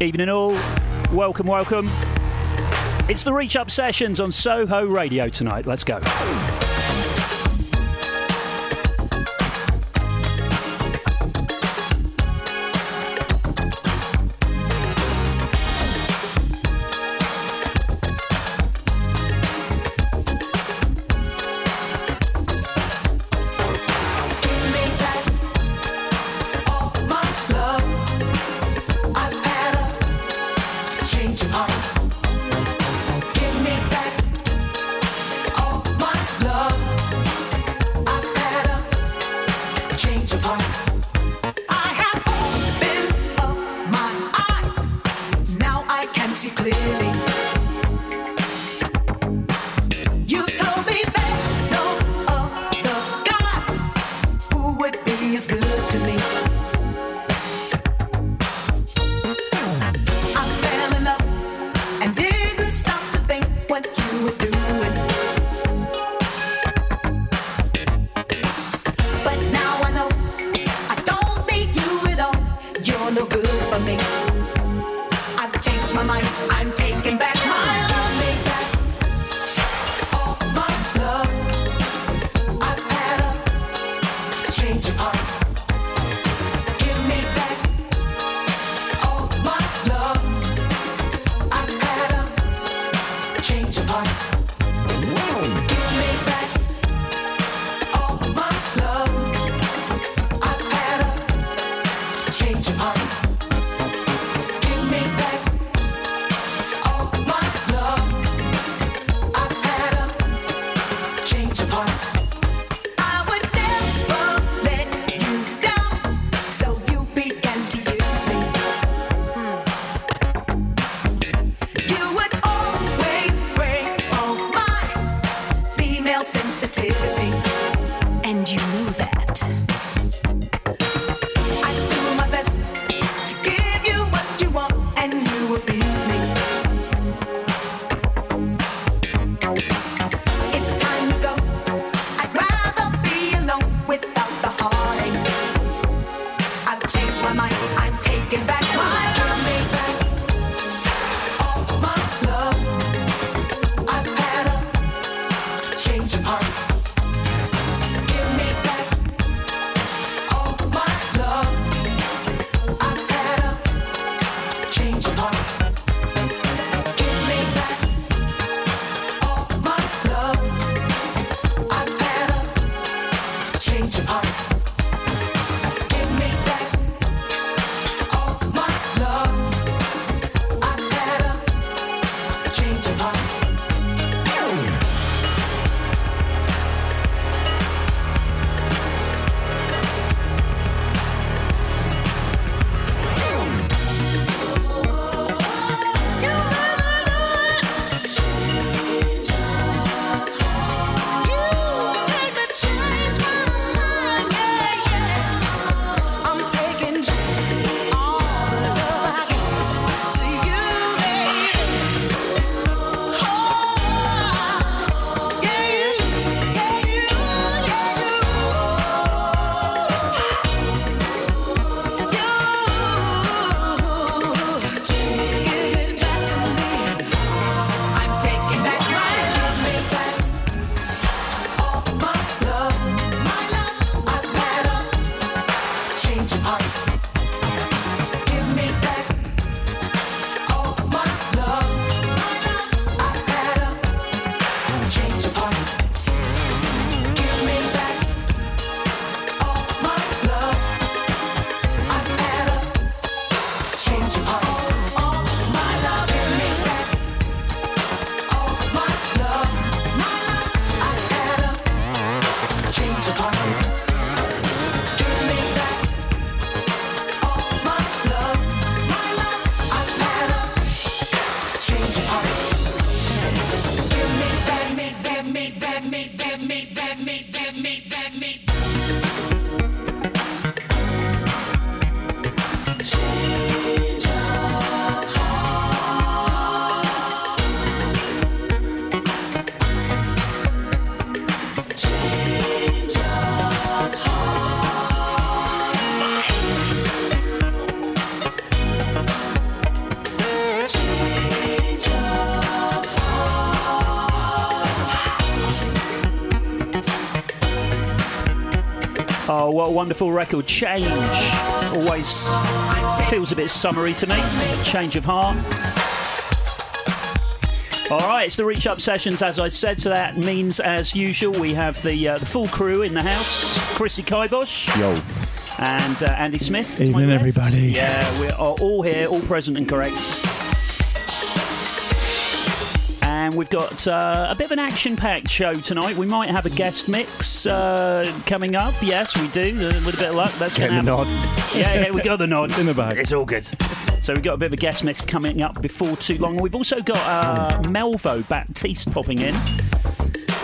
Evening all. Welcome, welcome. It's the Reach Up Sessions on Soho Radio tonight. Let's go. What a wonderful record. Change. Always feels a bit summery to me. Change of heart. All right, it's the Reach Up sessions, as I said. So that means, as usual, we have the uh, the full crew in the house. Chrissy Kybosh. Yo. And uh, Andy Smith. Evening, everybody. Yeah, we are all here, all present and correct. We've got uh, a bit of an action packed show tonight. We might have a guest mix uh, coming up. Yes, we do. Uh, with a bit of luck, that's going to happen. nod. Yeah, yeah, we got the nod. in the bag. It's all good. So we've got a bit of a guest mix coming up before too long. We've also got uh, Melvo Baptiste popping in,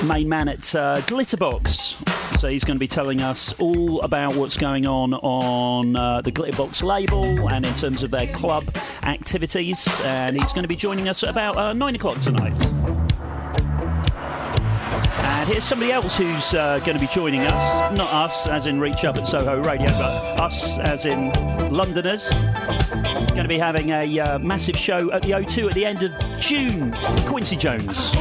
main man at uh, Glitterbox. So he's going to be telling us all about what's going on on uh, the Glitterbox label and in terms of their club activities. And he's going to be joining us at about uh, nine o'clock tonight. Here's somebody else who's uh, going to be joining us. Not us, as in Reach Up at Soho Radio, but us, as in Londoners. Going to be having a uh, massive show at the O2 at the end of June. Quincy Jones.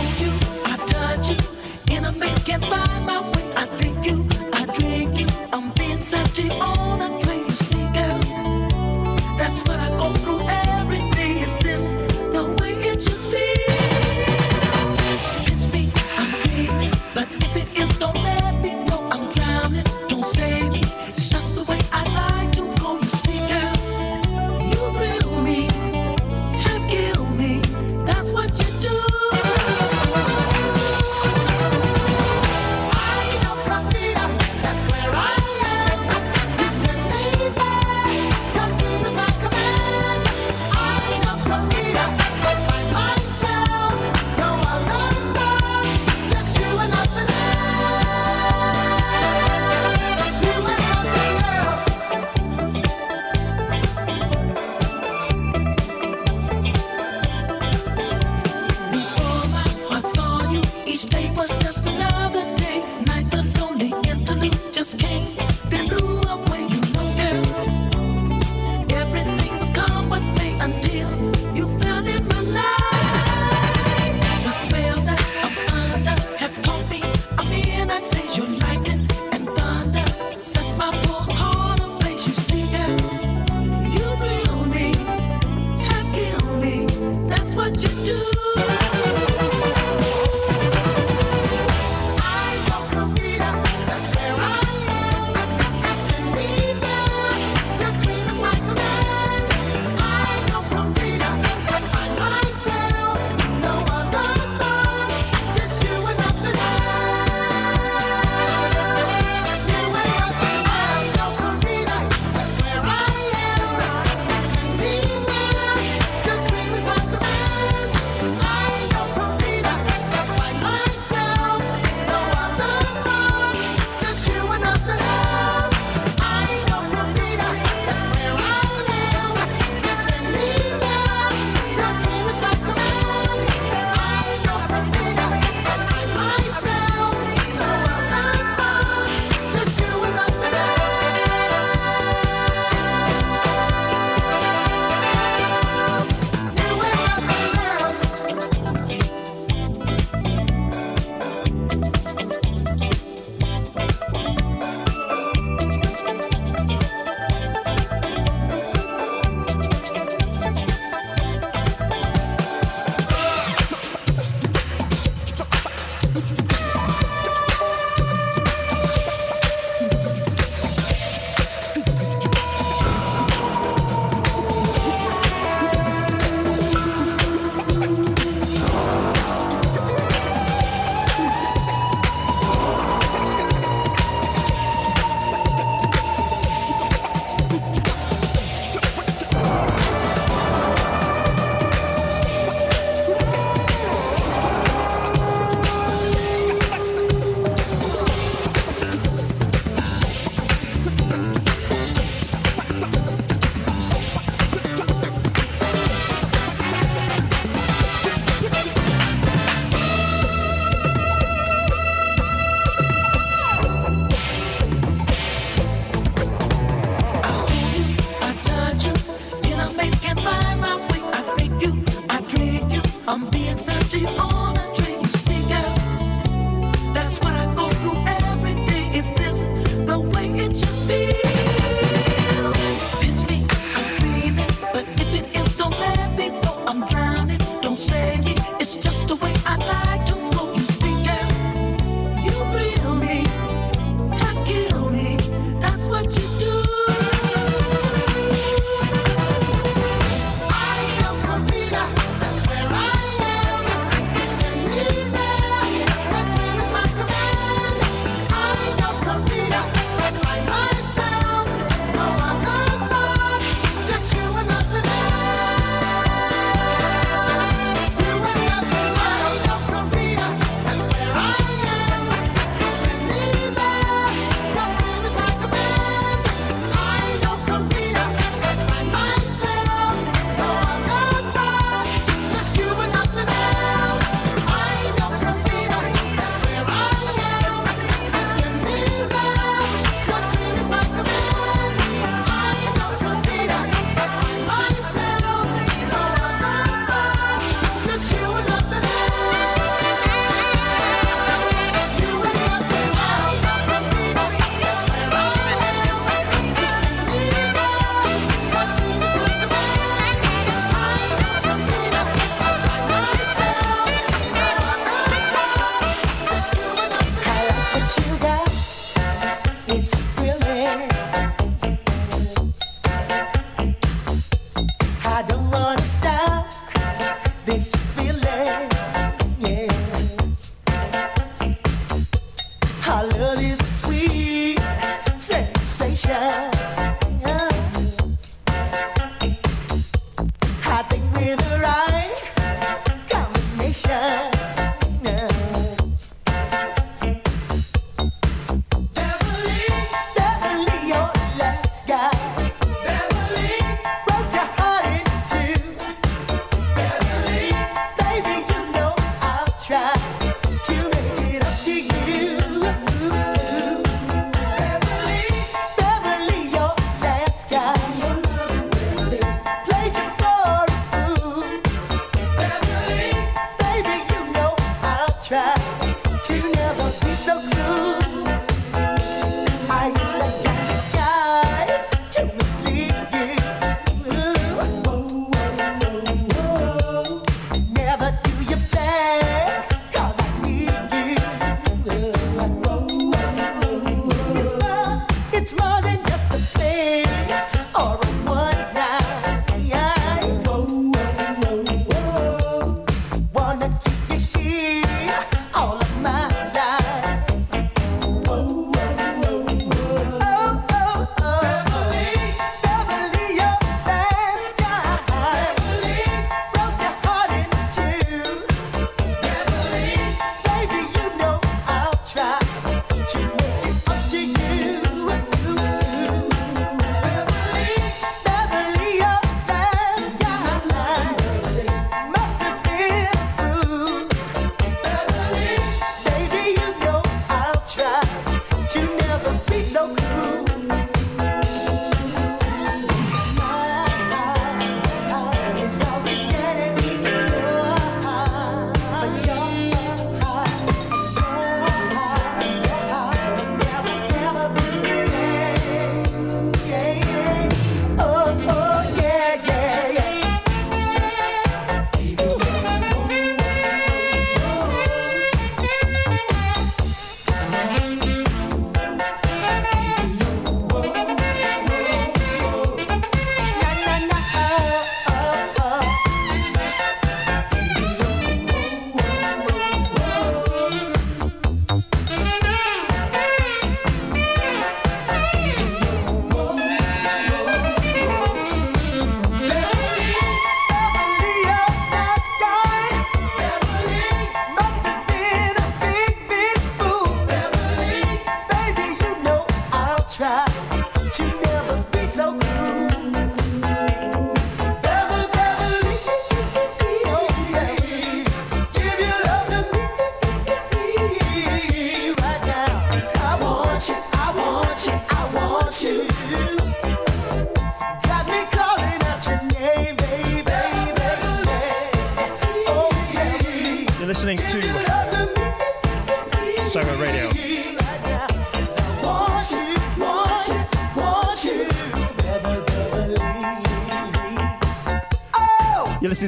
I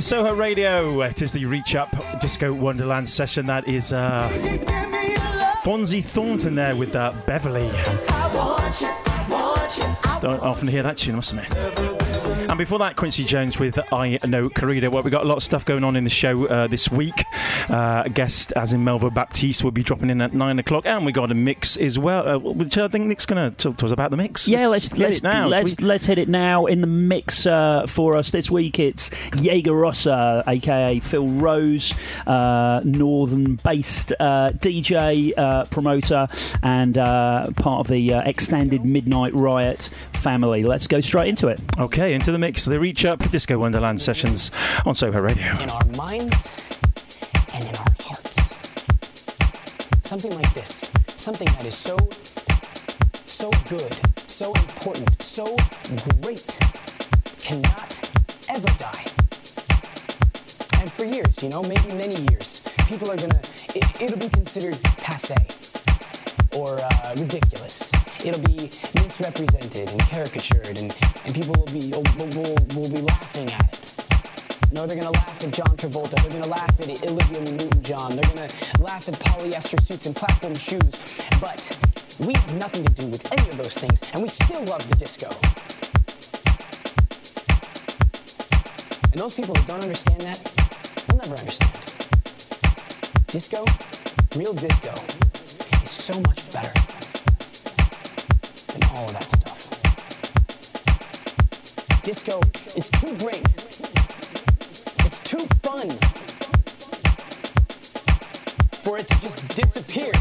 Soho Radio. It is the Reach Up Disco Wonderland session. That is uh, Fonzi Thornton there with uh, Beverly. Don't often hear that tune, must admit. And before that, Quincy Jones with Ai No Corrida. Well, we've got a lot of stuff going on in the show uh, this week. Uh, a guest, as in Melvo Baptiste, will be dropping in at nine o'clock, and we got a mix as well. Uh, which I think Nick's going to talk to us about the mix. Yeah, let's let's let's, now. let's, we... let's hit it now. In the mix uh, for us this week, it's Jaeger Rossa, aka Phil Rose, uh, northern-based uh, DJ uh, promoter and part of the extended Midnight Riot family. Let's go straight into it. Okay, into the mix. The Reach Up Disco Wonderland sessions on Soho Radio. In our minds and in our hearts. Something like this. Something that is so, so good, so important, so great, cannot ever die. And for years, you know, maybe many years, people are gonna, it, will be considered passe or uh, ridiculous it'll be misrepresented and caricatured, and, and people will be will, will, will be laughing at it. No, they're gonna laugh at John Travolta. They're gonna laugh at Olivia Newton-John. They're gonna laugh at polyester suits and platform shoes. But we have nothing to do with any of those things, and we still love the disco. And those people who don't understand that will never understand. Disco, real disco, is so much better and all of that stuff. Disco is too great. Too fun for it to just disappear.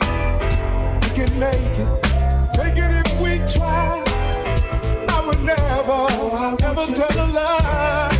we can make it. Make it if we try. I would never, oh, I ever tell a lie.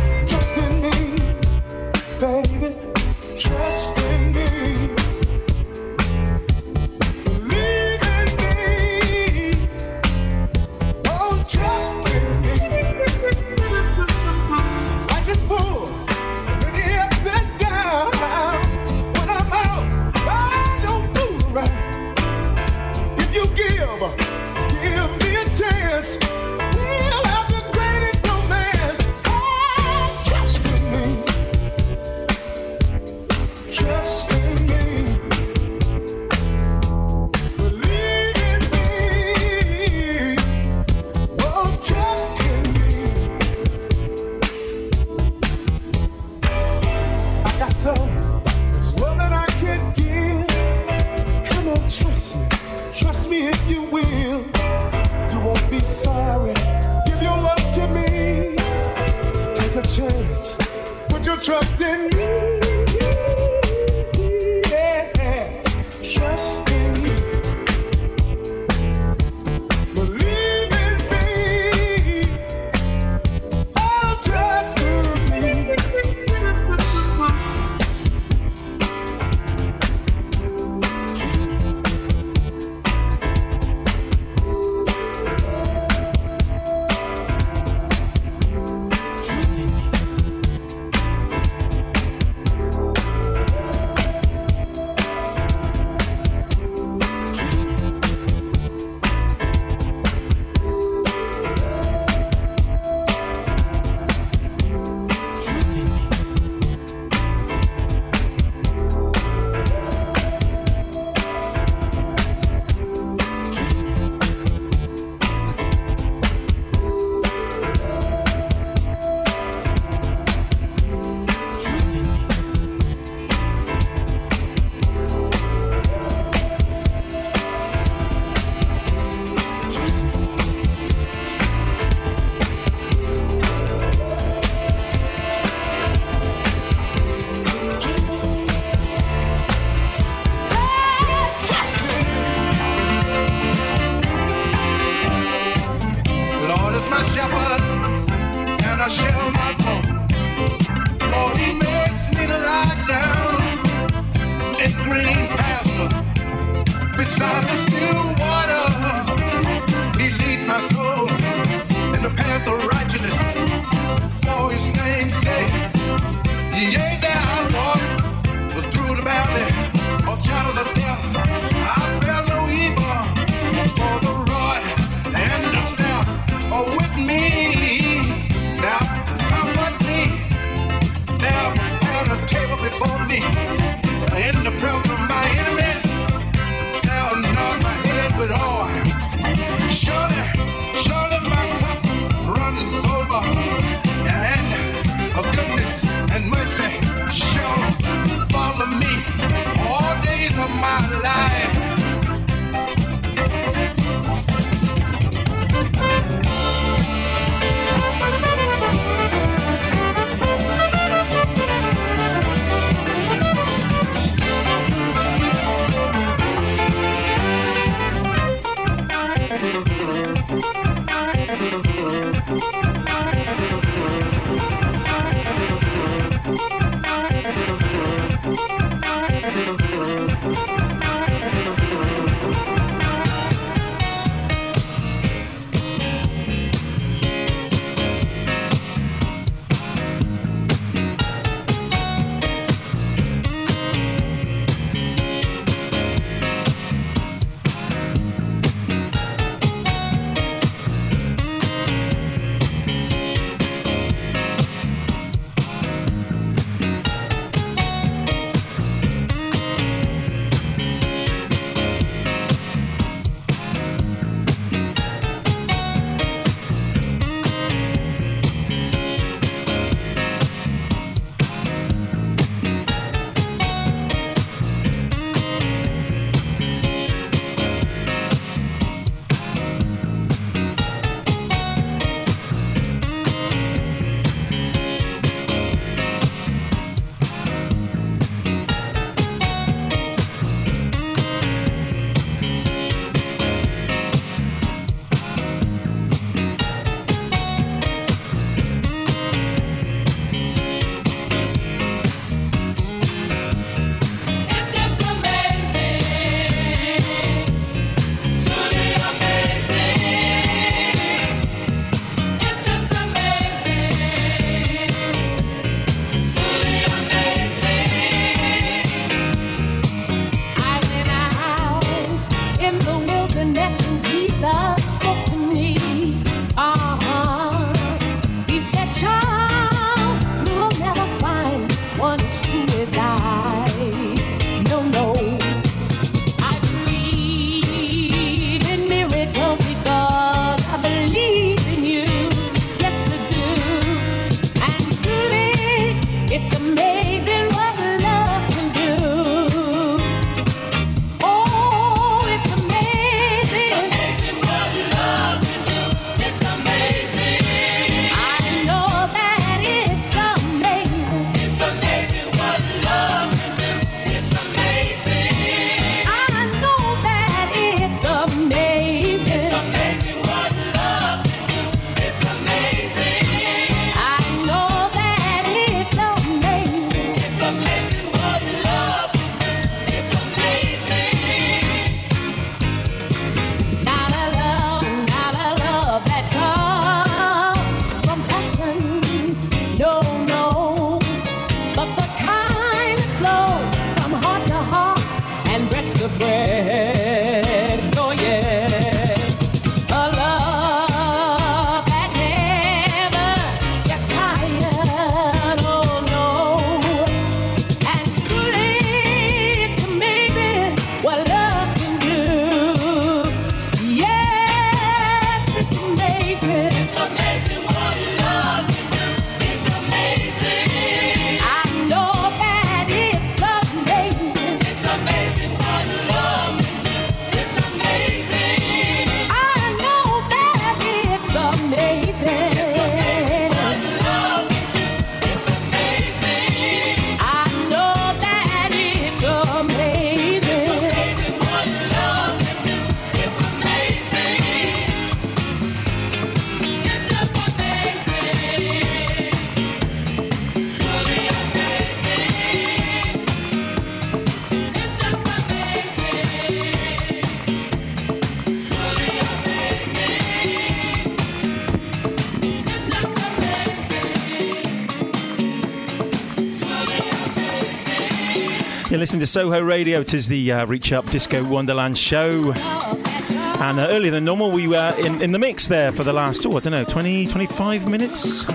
Soho Radio. It is the uh, Reach Up Disco Wonderland show. And uh, earlier than normal, we were in, in the mix there for the last, oh, I don't know, 20, 25 minutes.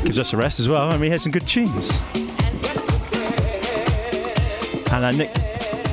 Gives us a rest as well. and we had some good tunes. And uh, Nick,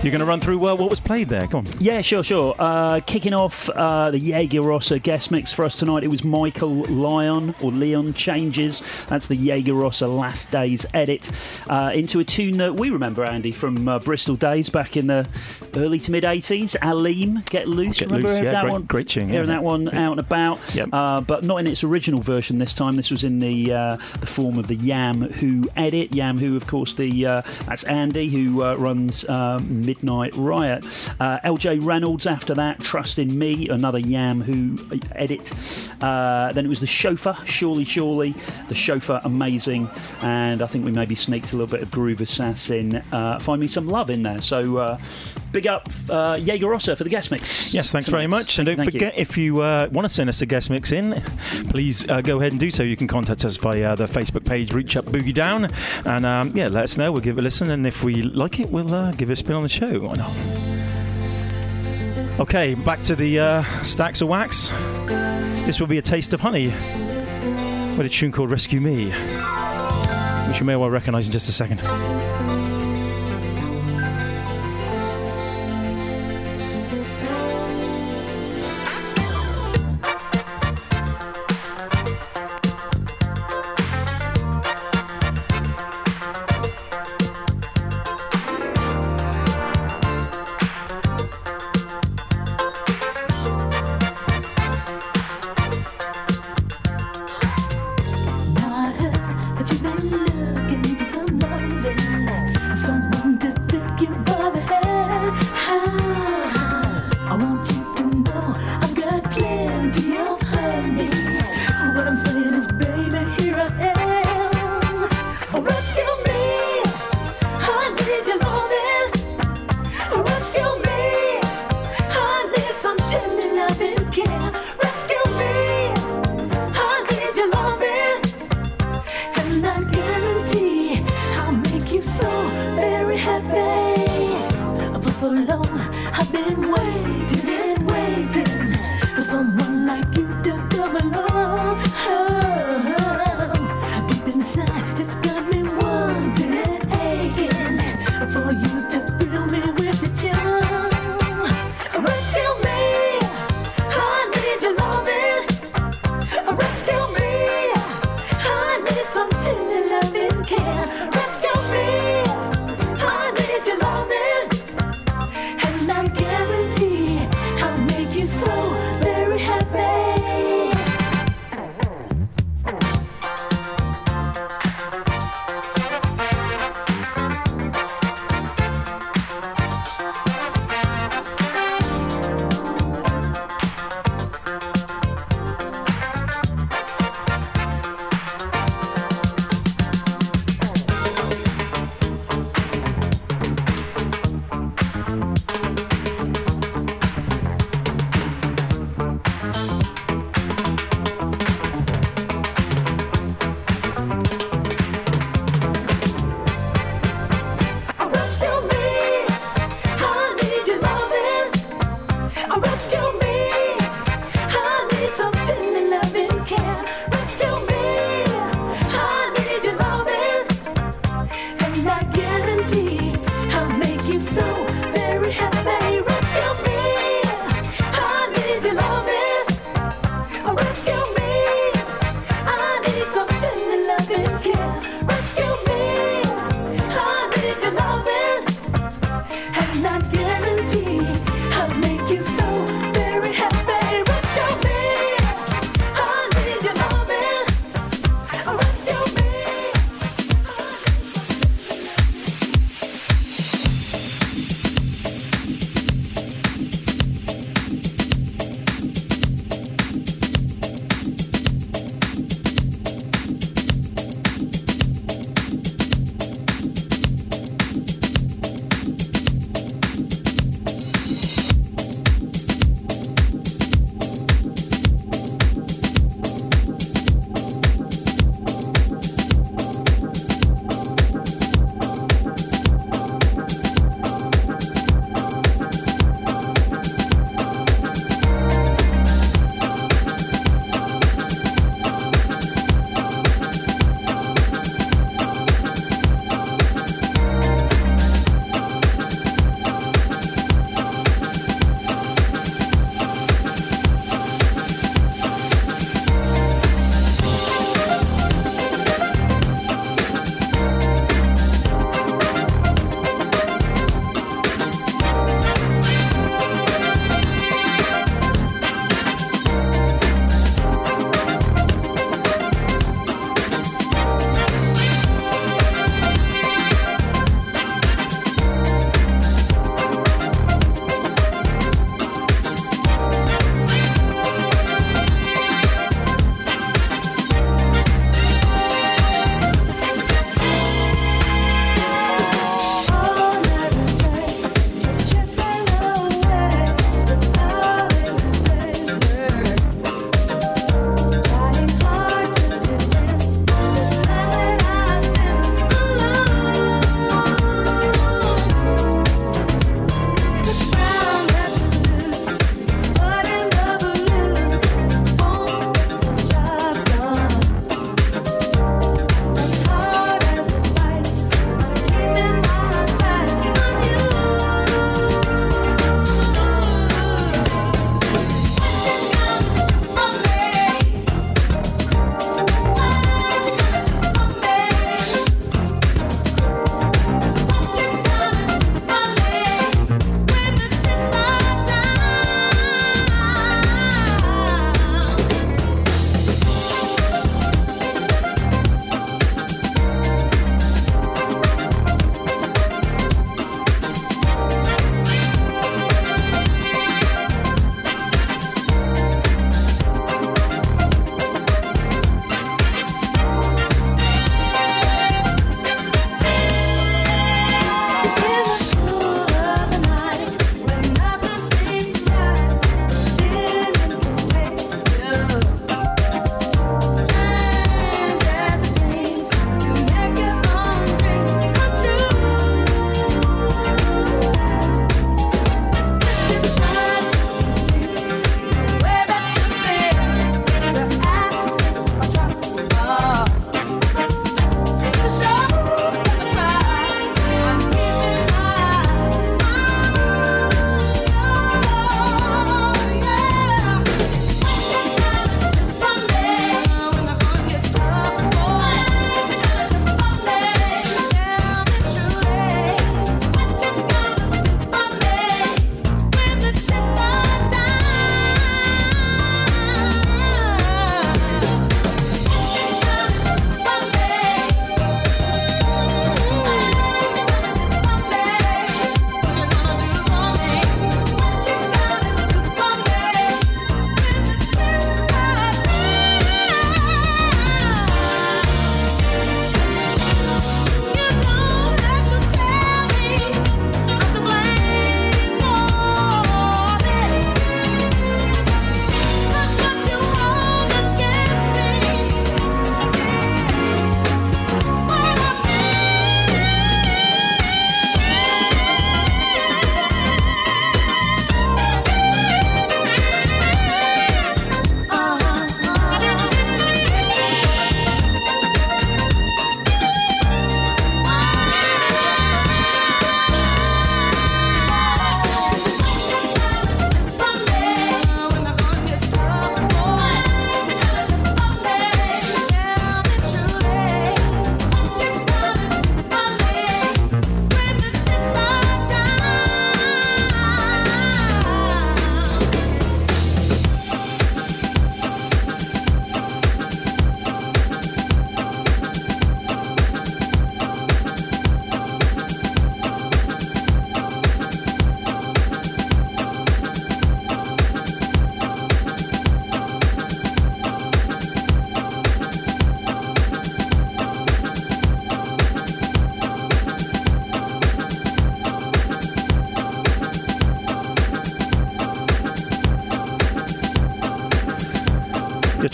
you're going to run through uh, what was played there. Come on. Yeah, sure, sure. Uh, kicking off uh, the Jaegerossa guest mix for us tonight, it was Michael Lyon or Leon Changes. That's the Jaeger Jaegerossa Last Days edit uh, into a tune that we remember, Andy, from uh, Bristol days back in the early to mid 80s. Aleem, Get Loose. Get remember Loose, yeah, that great- one? great tune, yeah. Hearing that one out and about, Yep. uh, but not in its original version this time. This was in the uh, the form of the Yam Who edit. Yam Who, of course, the uh, that's Andy who uh, runs um, Midnight Riot. Uh, LJ Reynolds after that, Trust in Me, another Yam Who edit. Uh, then it was the Chauffeur, Surely Surely, the Chauffeur, amazing, and I think we maybe sneaked a little bit of Groove Assassin, uh, Find Me Some Love in there. So. Uh, Big up uh, Jaegerossa for the guest mix. Yes, thanks very tonight. much. And don't thank you. forget, if you uh, want to send us a guest mix in, please uh, go ahead and do so. You can contact us via the Facebook page, Reach Up Boogie Down. And um, yeah, let us know. We'll give it a listen. And if we like it, we'll uh, give it a spin on the show. Why not? Okay, back to the uh, stacks of wax. This will be a taste of honey with a tune called Rescue Me, which you may well recognise in just a second.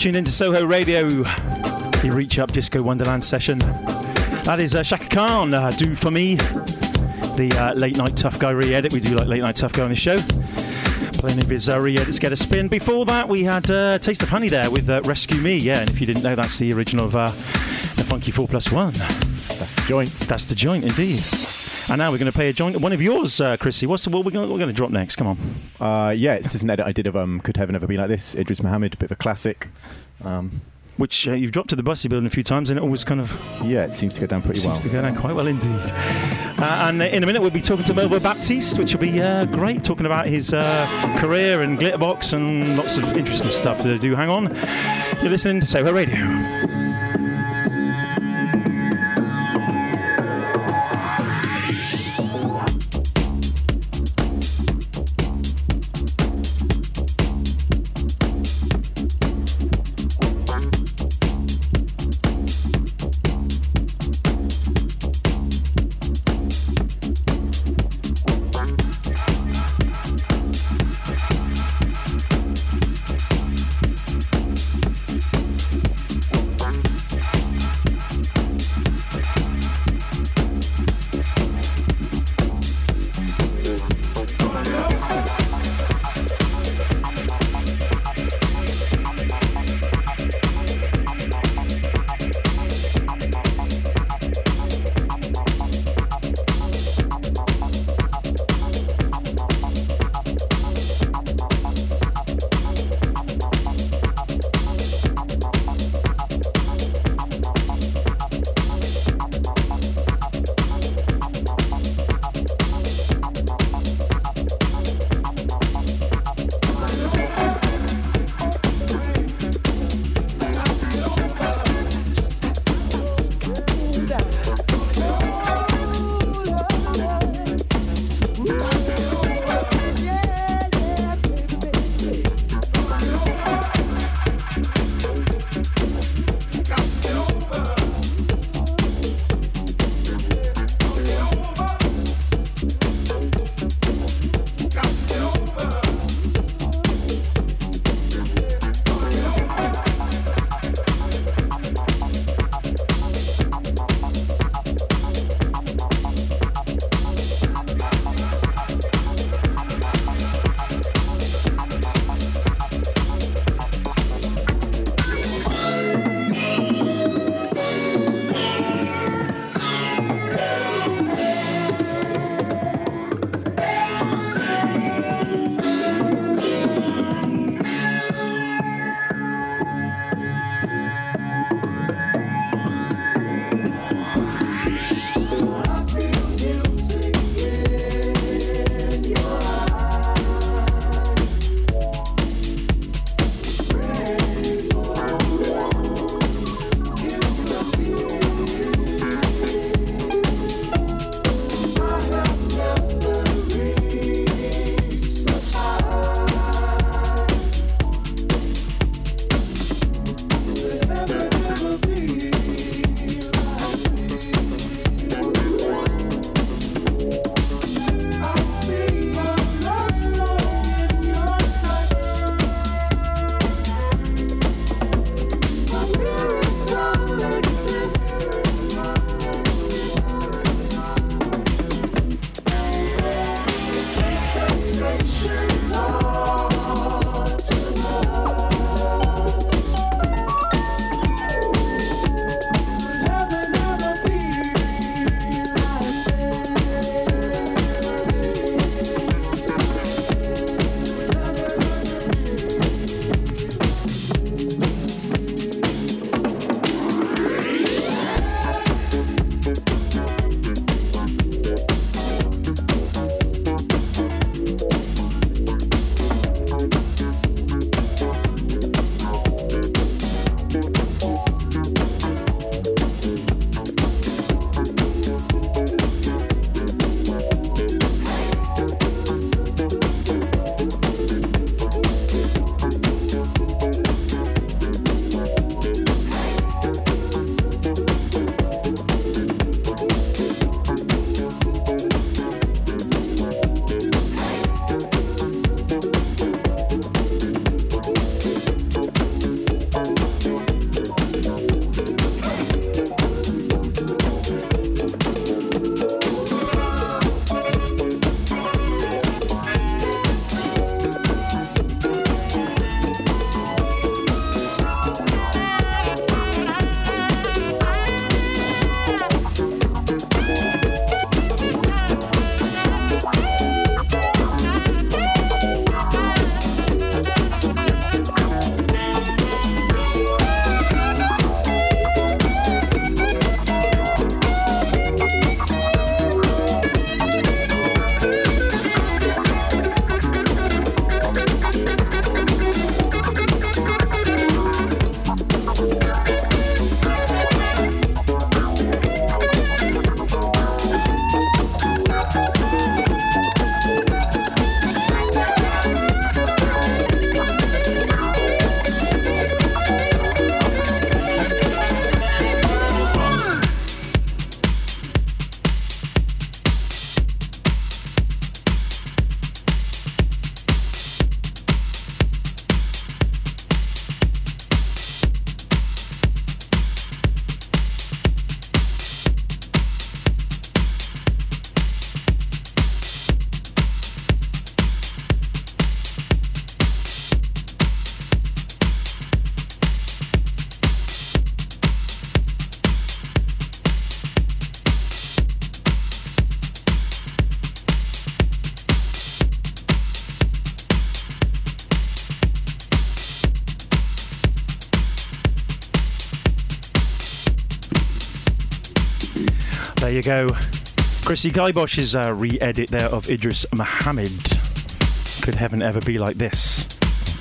Tuned into Soho Radio, the Reach Up Disco Wonderland session. That is uh, Chaka Khan, uh, Do For Me, the uh, Late Nite Tuff Guy re edit. We do like Late Nite Tuff Guy on the show. Playing of his uh, re edits get a spin. Before that, we had uh, Taste of Honey there with uh, Rescue Me. Yeah, and if you didn't know, that's the original of uh, the Funky 4 Plus 1. That's the joint. That's the joint, indeed. And now we're going to play a joint, one of yours, uh, Chrissy. What's the, what we're going, we're going to drop next? Come on. Uh, yeah, it's just an edit I did of um, Could Heaven Ever Be Like This? Idris Muhammad, a bit of a classic. Um, Which uh, you've dropped to the Bussey building a few times, and it always kind of yeah, it seems to go down pretty seems well. to go down quite well indeed. Uh, and in a minute, we'll be talking to Melvo Baptiste, which will be uh, great, talking about his uh, career and Glitterbox and lots of interesting stuff to do. Hang on. You're listening to Soho Radio. Go. Chrissy Guybosh's uh, re-edit there of Idris Muhammad. Could heaven ever be like this?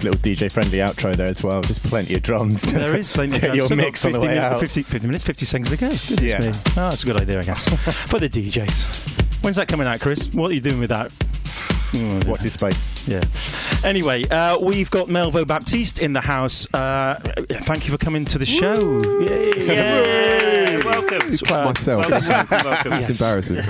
Little DJ friendly outro there as well. Just plenty of drums. There is plenty of your Still got mix on the way minutes, out. 50, 50 minutes, 50 seconds to go. Yeah. me. Oh, that's a good idea, I guess. For the DJs. When's that coming out, Chris? What are you doing with that? Oh, Watch this space. Yeah. Anyway, uh, we've got Melvo Baptiste in the house. Uh, thank you for coming to the show. Yay. Yeah, welcome. myself. Welcome, welcome, welcome. It's embarrassing.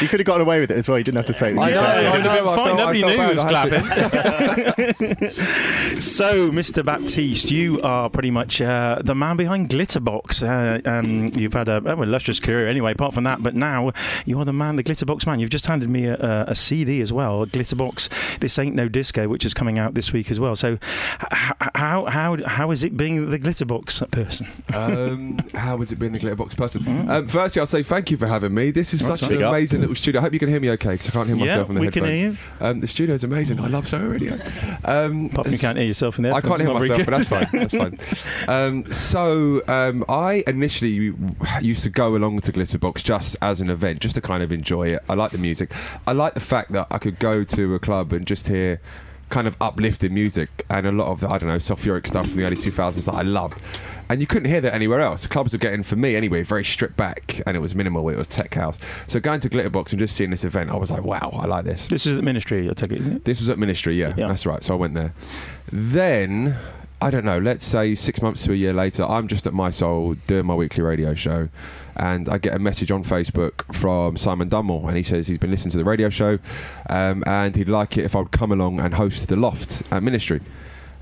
You could have gotten away with it as well. You didn't have to say it. was I know, I it know. would've I fine. felt- Nobody felt knew who was bad. I had clapping. so, Mr. Baptiste, you are pretty much uh, the man behind Glitterbox. Uh, um, you've had a, well, illustrious career anyway, apart from that, but now you are the man, the Glitterbox man. You've just handed me a, a, CD as well, Glitterbox This Ain't No Disco, which is coming out this week as well. So, how, how, how is it being the Glitterbox person? um, how has it been the Glitterbox person? Um, firstly, I'll say thank you for having me. This is That's such an Big up. amazing little studio. I hope you can hear me okay because I can't hear Yeah, myself in the we headphones. can hear you. Um, the studio's amazing. I love Soho Radio. Um, Apart from you can't hear yourself in there. I can't hear myself, but that's fine. That's fine. Um, so um, I initially used to go along to Glitterbox just as an event, just to kind of enjoy it. I like the music. I like the fact that I could go to a club and just hear kind of uplifting music and a lot of the I don't know sulfuric stuff from the early 2000s that I loved. And you couldn't hear that anywhere else. The clubs were getting, for me anyway, very stripped back, and it was minimal. It was tech house. So going to Glitterbox and just seeing this event, I was like, wow, I like this. This is the ministry, I take it, isn't it? This was at Ministry, yeah, Yeah. that's right. So I went there. Then, I don't know, let's say six months to a year later, I'm just at Mi-Soul doing my weekly radio show. And I get a message on Facebook from Simon Dunmore, and he says he's been listening to the radio show, um, and he'd like it if I'd come along and host the Loft at Ministry.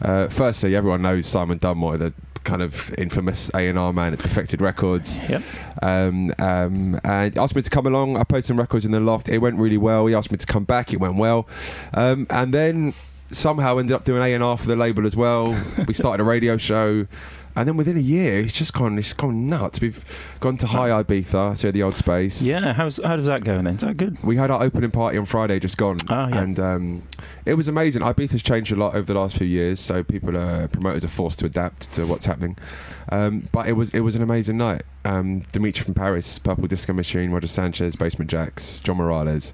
Uh, firstly, everyone knows Simon Dunmore, the kind of infamous A&R man at Defected Records. Yep. Um, um, and he asked me to come along. I played some records in the loft. It went really well. He asked me to come back. It went well. Um, and then somehow ended up doing A and R for the label as well. we started a radio show. And then within a year, it's just gone. It's gone nuts. We've gone to Hï Ibiza, so the old space. Yeah, how's, how does that go then? Is that good? We had our opening party on Friday, just gone, Ah, yeah. and um, it was amazing. Ibiza's changed a lot over the last few years, so people, are, promoters, are forced to adapt to what's happening. Um, but it was it was an amazing night. Um, Dimitri from Paris, Purple Disco Machine, Roger Sanchez, Basement Jaxx, John Morales.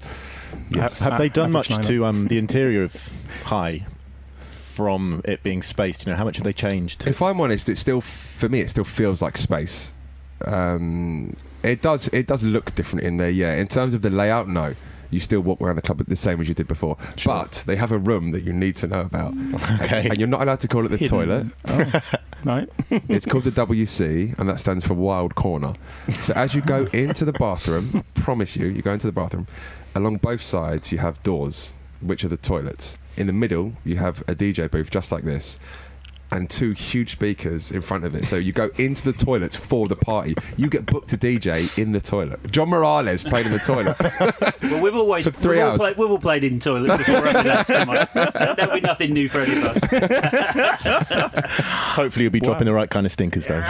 Yes. Have they done much Average to um, the interior of Hï from it being spaced? You know, how much have they changed? If I'm honest, it still for me it still feels like space. Um, it does it does look different in there, yeah. In terms of the layout, no. You still walk around the club the same as you did before, but they have a room that you need to know about, Okay. and you're not allowed to call it the Hidden. toilet. Oh, right. It's called the WC, and that stands for Wild Corner. So as you go into the bathroom, promise you, you go into the bathroom. Along both sides, you have doors, which are the toilets. In the middle, you have a DJ booth just like this. And two huge speakers in front of it. So you go into the toilets for the party. You get booked to DJ in the toilet. John Morales played in the toilet. Well, we've always For three we've, all hours. played, we've all played in toilets before. that's come on. That'll be nothing new for any of us. Hopefully, you'll be dropping the right kind of stinkers, though.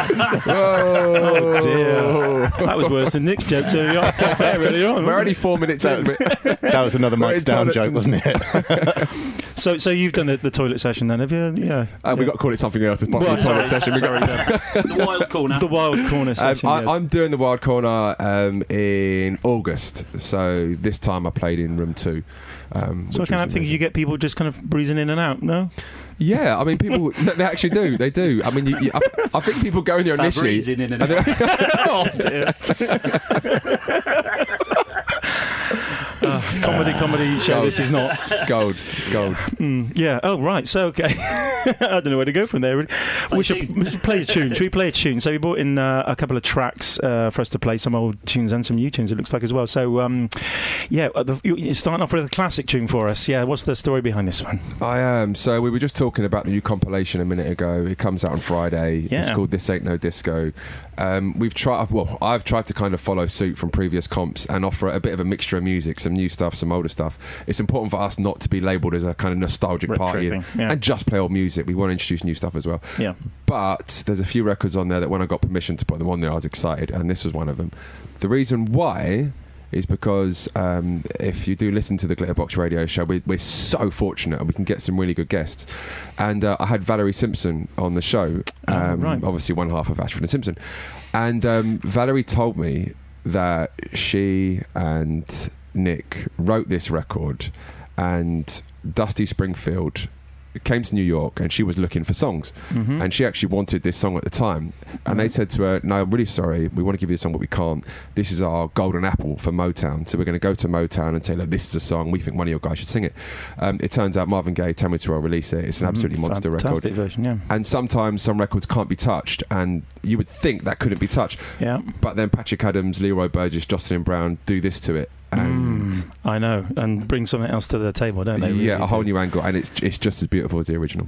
Oh, dear. That was worse than Nick's joke earlier on. on, We're wasn't only four minutes in. but- that was another Mike's down joke, and- wasn't it? it? So, so you've done the, the toilet session then, have you? Yeah. Uh, we got to call it something else as part Well, of the toilet sorry, session. We got- sorry, The wild corner. the wild corner Um, session. I, yes. I'm doing the Wild Corner um, in August, so this time I played in room two. Um, so I kind of think you get people just kind of breezing in and out, no? Yeah, I mean, people they they actually do. They do. I mean, you, you, I, I think people go in there initially. Fabri's in in and out. dear. Ah, comedy, comedy show. Gold. This is not. Gold, gold. Mm, yeah. Oh, right. So, okay. I don't know where to go from there. really. We should, we should play a tune. Should we play a tune? So we brought in uh, a couple of tracks uh, for us to play, some old tunes and some new tunes. It looks like as well. So, um, yeah, uh, the, you- you're starting off with a classic tune for us. Yeah. What's the story behind this one? I am. So we were just talking about the new compilation a minute ago. It comes out on Friday. Yeah. It's called This Ain't No Disco. Um, we've tried. Well, I've tried to kind of follow suit from previous comps and offer a bit of a mixture of music, some new stuff, some older stuff. It's important for us not to be labelled as a kind of nostalgic Retro party thing, yeah. and just play old music. We want to introduce new stuff as well. Yeah. But there's a few records on there that when I got permission to put them on there, I was excited, and this was one of them. The reason why is because um, if you do listen to the Glitterbox Radio Show, we, we're so fortunate and we can get some really good guests. And uh, I had Valerie Simpson on the show, Oh, um, right. obviously one half of Ashford and Simpson, and um, Valerie told me that she and Nick wrote this record, and Dusty Springfield came to New York and she was looking for songs. Mhm. and she actually wanted this song at the time. And they said to her no I'm really sorry. We want to give you a song but we can't. This is our golden apple for Motown. So we're going to go to Motown and say look this is a song. We think one of your guys should sing it. Um, it turns out Marvin Gaye Tammy Terrell release it. It's an absolutely Mhm. monster Fantastic record version, yeah. and sometimes some records can't be touched and you would think that couldn't be touched. Yeah. but then Patrick Adams Leroy Burgess Jocelyn Brown do this to it and Mm, I know, and bring something else to the table, don't they? really yeah a whole new angle and it's it's just as beautiful as the original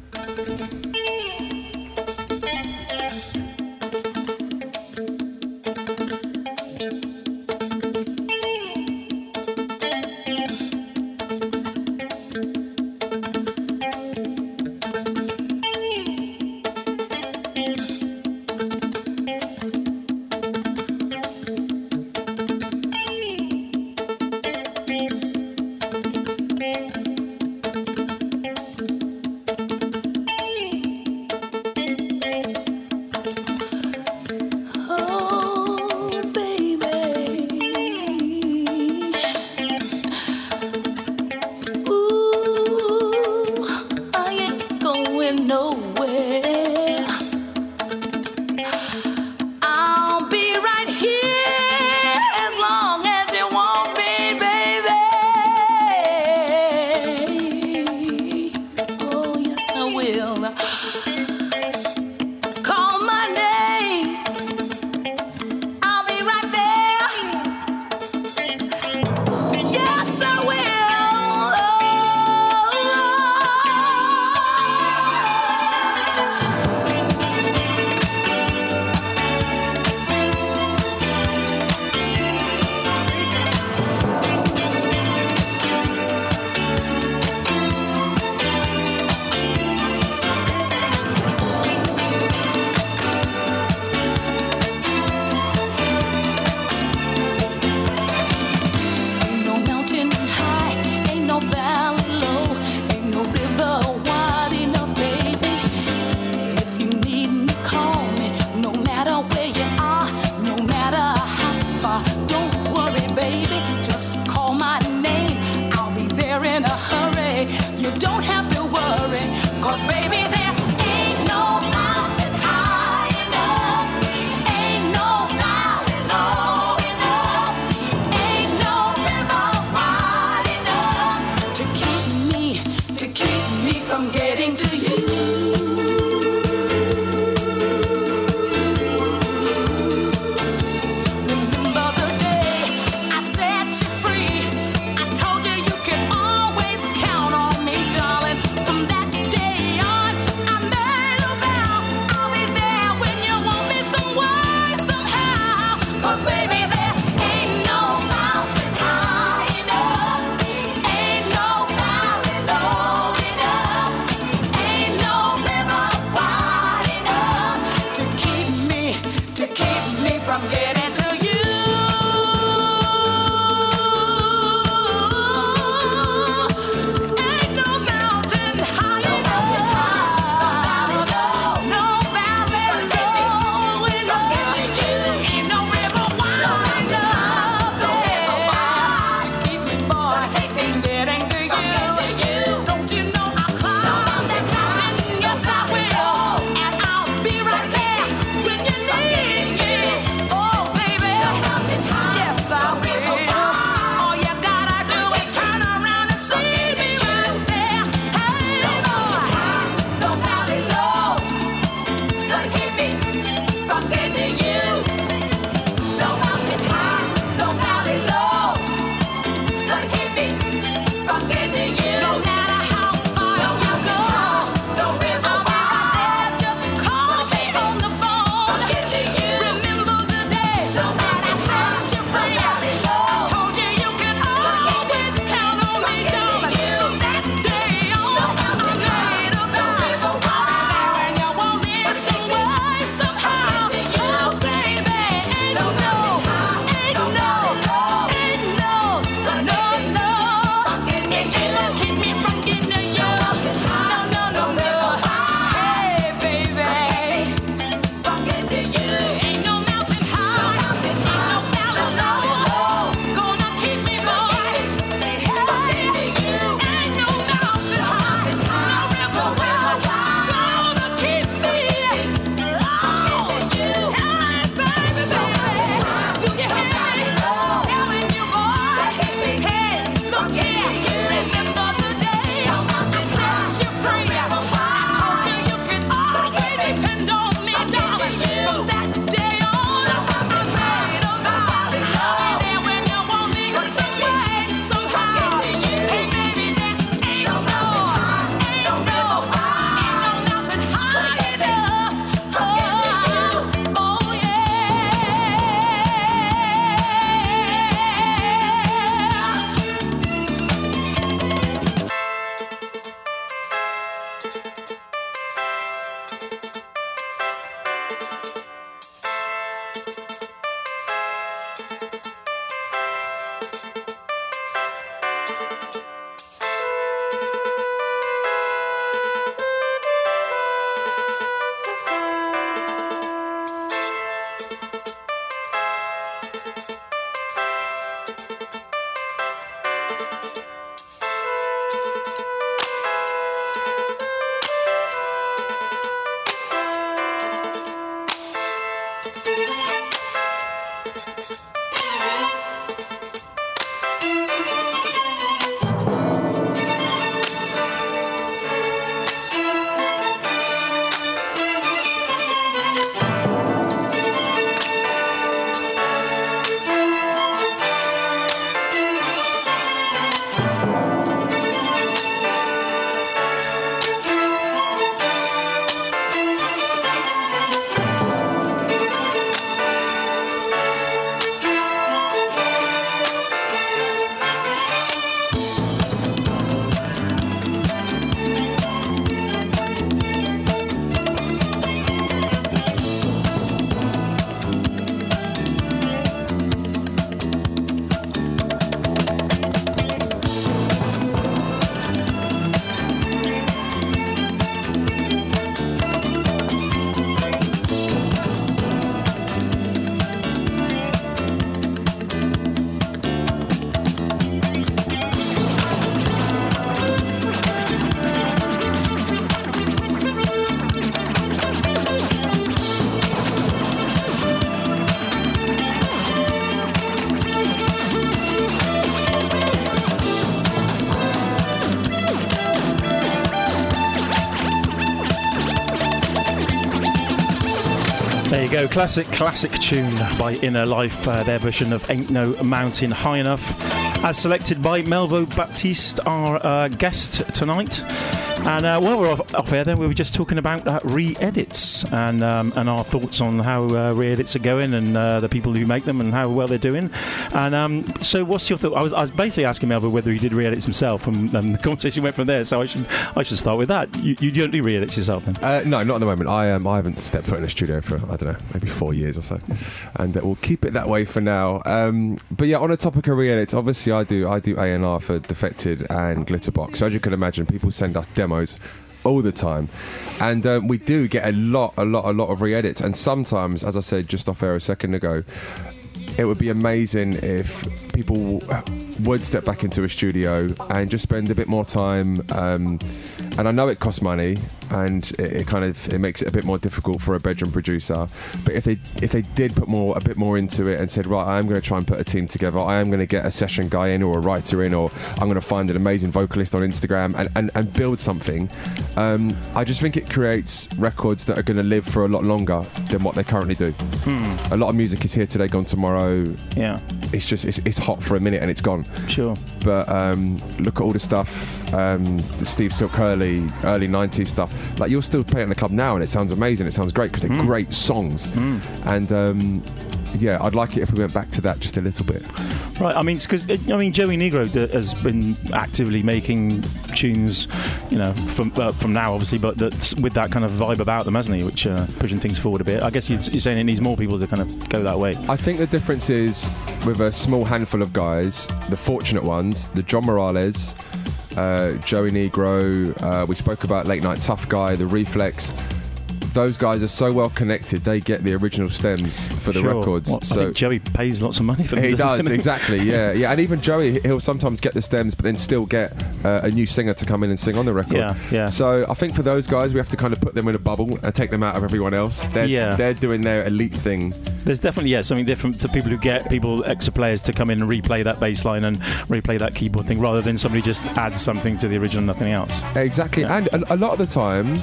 classic, classic tune by Inner Life, uh, their version of Ain't No Mountain High Enough, as selected by Melvo Baptiste, our uh, guest tonight. And uh, while we're off, off air, then we were just talking about uh, re-edits and um, and our thoughts on how uh, re-edits are going and uh, the people who make them and how well they're doing. And um, so, what's your thought? I was, I was basically asking Melvo whether he did re-edits himself, and, and the conversation went from there. So I should I should start with that. You, you don't do re-edits yourself, then? Uh, no, not at the moment. I um, I haven't stepped foot in a studio for I don't know, maybe four years or so, and uh, we'll keep it that way for now. Um, but yeah, on a topic of re-edits, obviously I do I do A and R for Defected and Glitterbox. So as you can imagine, people send us demos all the time, and um, we do get a lot, a lot, a lot of re-edits. And sometimes, as I said just off air a second ago, it would be amazing if people would step back into a studio and just spend a bit more time. Um, and I know it costs money, and it, it kind of it makes it a bit more difficult for a bedroom producer. But if they if they did put more a bit more into it and said, right, I am going to try and put a team together. I am going to get a session guy in or a writer in, or I'm going to find an amazing vocalist on Instagram and, and, and build something. Um, I just think it creates records that are going to live for a lot longer than what they currently do. A lot of music is here today, gone tomorrow. Yeah, It's just it's, it's hot for a minute and it's gone. sure. But um, look at all the stuff, um, the Steve Silk Hurley, early 90s stuff. Like you'll still play it in the club now and it sounds amazing. It sounds great because they're great songs. And um, yeah, I'd like it if we went back to that just a little bit. Right, I mean, because I mean, Joey Negro d- has been actively making tunes, you know, from uh, from now obviously, but with that kind of vibe about them, hasn't he? Which uh, pushing things forward a bit. I guess you're, you're saying it needs more people to kind of go that way. I think the difference is with a small handful of guys, the fortunate ones, the John Morales, uh, Joey Negro, uh, we spoke about Late Nite Tuff Guy, the Reflex. Those guys are so well connected, they get the original stems for the Sure. records. What, I so think Joey pays lots of money for them. he does exactly, yeah, yeah. And even Joey, he'll sometimes get the stems, but then still get uh, a new singer to come in and sing on the record. Yeah, yeah. So I think for those guys, we have to kind of put them in a bubble and take them out of everyone else. They're, Yeah. they're doing their elite thing. There's definitely yeah something different to people who get people extra players to come in and replay that bass line and replay that keyboard thing rather than somebody just adds something to the original, nothing else. Exactly, Yeah. and a, a lot of the time,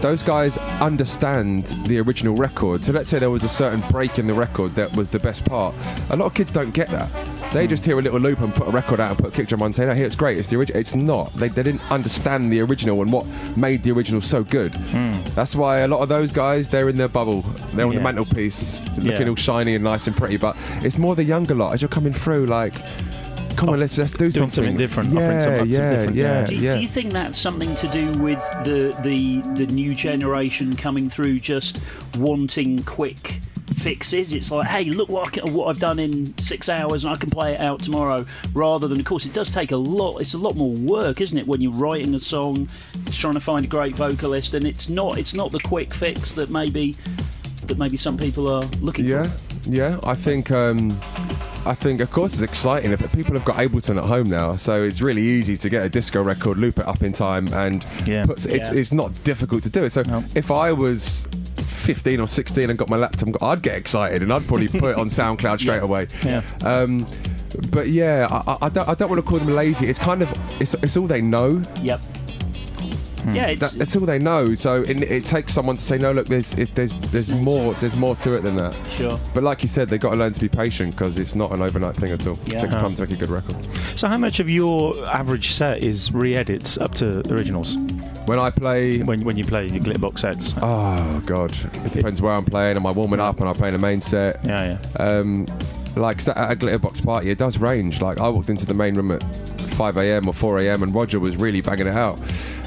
those guys understand the original record. So let's say there was a certain break in the record that was the best part. A lot of kids don't get that. They just hear a little loop and put a record out and put a kick drum on and say, "No, here it's great. It's the original." It's not. They, they didn't understand the original and what made the original so good. That's why a lot of those guys they're in their bubble. They're on the Hmm. Mantelpiece, looking Yeah. all shiny and nice and pretty. But it's more the younger lot as you're coming through, like. Come on, let's let's do Doing something different, offering Yeah, something yeah, different, yeah, yeah. Do you, yeah. do you think that's something to do with the, the the new generation coming through, just wanting quick fixes? It's like, hey, look what I, what I've done in six hours, and I can play it out tomorrow. Rather than, of course, it does take a lot. It's a lot more work, isn't it? When you're writing a song, it's trying to find a great vocalist, and it's not it's not the quick fix that maybe that maybe some people are looking for. Yeah, for. yeah. I think. Um, I think, of course, it's exciting. But people have got Ableton at home now, so it's really easy to get a disco record, loop it up in time, and Yeah. puts, it's, Yeah. it's not difficult to do it. So No. if I was 15 or 16 and got my laptop, I'd get excited and I'd probably put it on SoundCloud straight away. Yeah. Um, but yeah, I, I- I don't, I don't want to call them lazy. It's kind of it's, it's all they know. Yep. Yeah, it's, That, that's all they know. So it, it takes someone to say, no, look, there's it, there's there's more there's more to it than that. sure. But like you said, they've got to learn to be patient because it's not an overnight thing at all. Yeah. It takes time to make a good record. So how much of your average set is re-edits up to originals When I play, when when you play your Glitterbox sets? oh god, it depends where I'm playing. Am I warming up? and I am playing the main set? Yeah, yeah. Um, like at a Glitterbox party, it does range. Like I walked into the main room at 5 a.m. or 4 a.m. and Roger was really banging it out.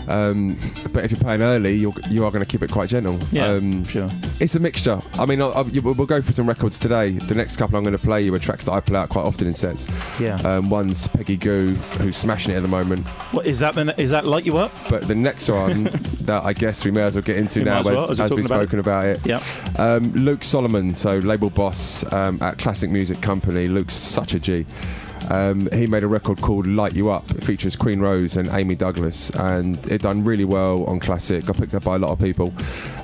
Um, but if you're playing early, you're, you are going to keep it quite gentle. Yeah, um, sure. It's a mixture. I mean, I'll, I'll, we'll go for some records today. The next couple I'm going to play you are tracks that I play out quite often in sets. Yeah. Um, one's Peggy Gou, who's smashing it at the moment. what is that? Then is that light you up? But the next one that I guess we may as well get into We now as well, as, as we've talking about it. spoken about it. Yeah. Um, Luke Solomon, so label boss um, at Classic Music Company. Luke's such a G. Um, he made a record called Light You Up. It features Queen Rose and Amy Douglas, and it done really well on Classic. Got picked up by a lot of people,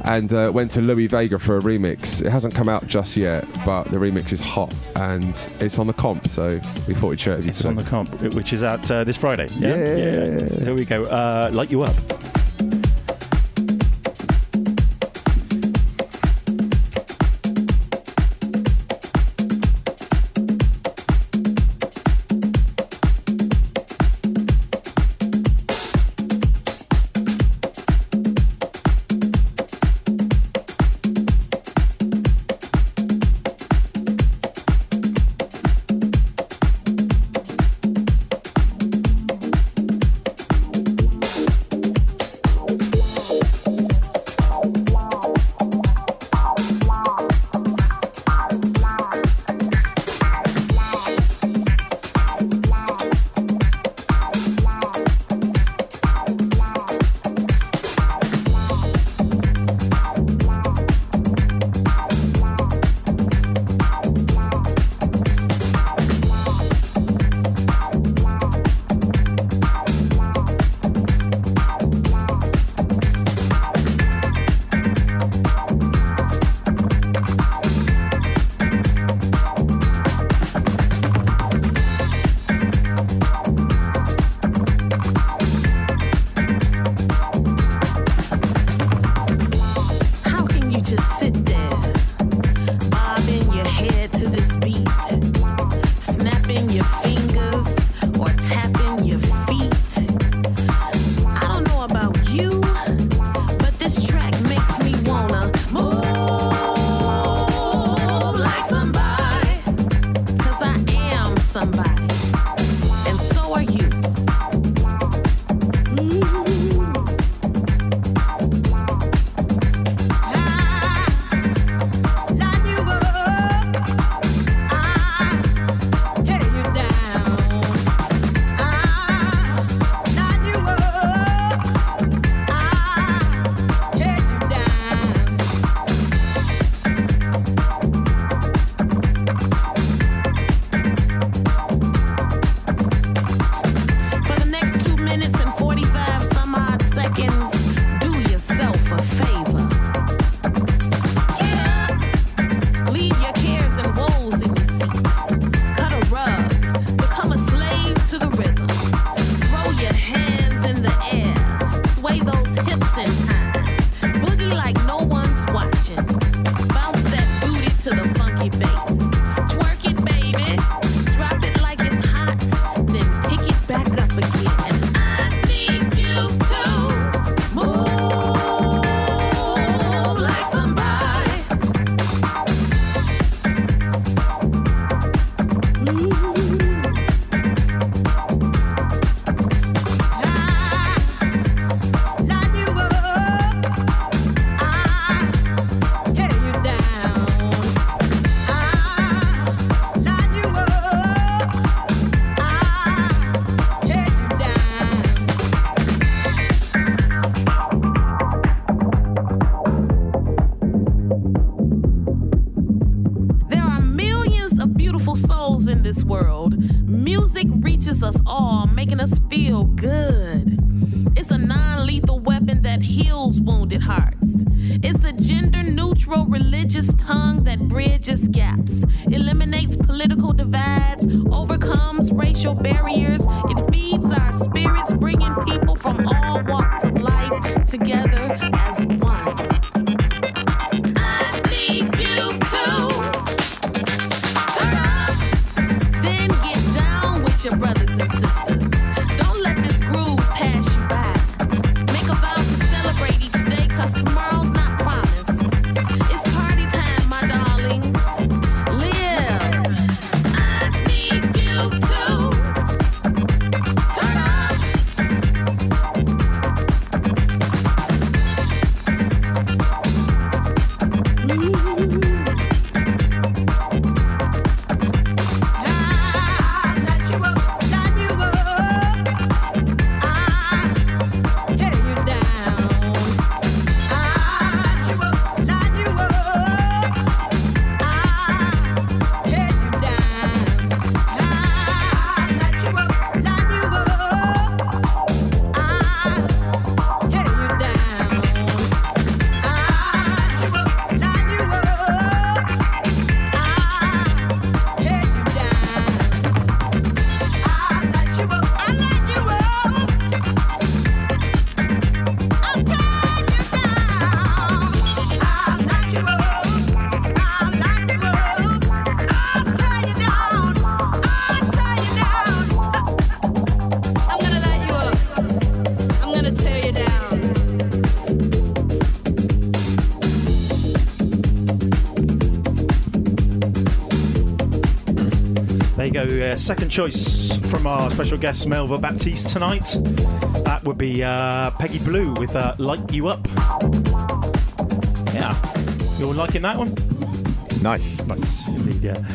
and uh, went to Louis Vega for a remix. It hasn't come out just yet, but the remix is hot and it's on the comp. So we thought we'd share it with you It's today. on the comp, which is at uh, this Friday. Yeah, yeah, yeah, here we go. Uh, light you up. Second choice from our special guest Melvo Baptiste tonight. That would be uh, Peggy Blue with uh, "Light You Up." Yeah, you're liking that one? Nice. Nice, indeed. Yeah.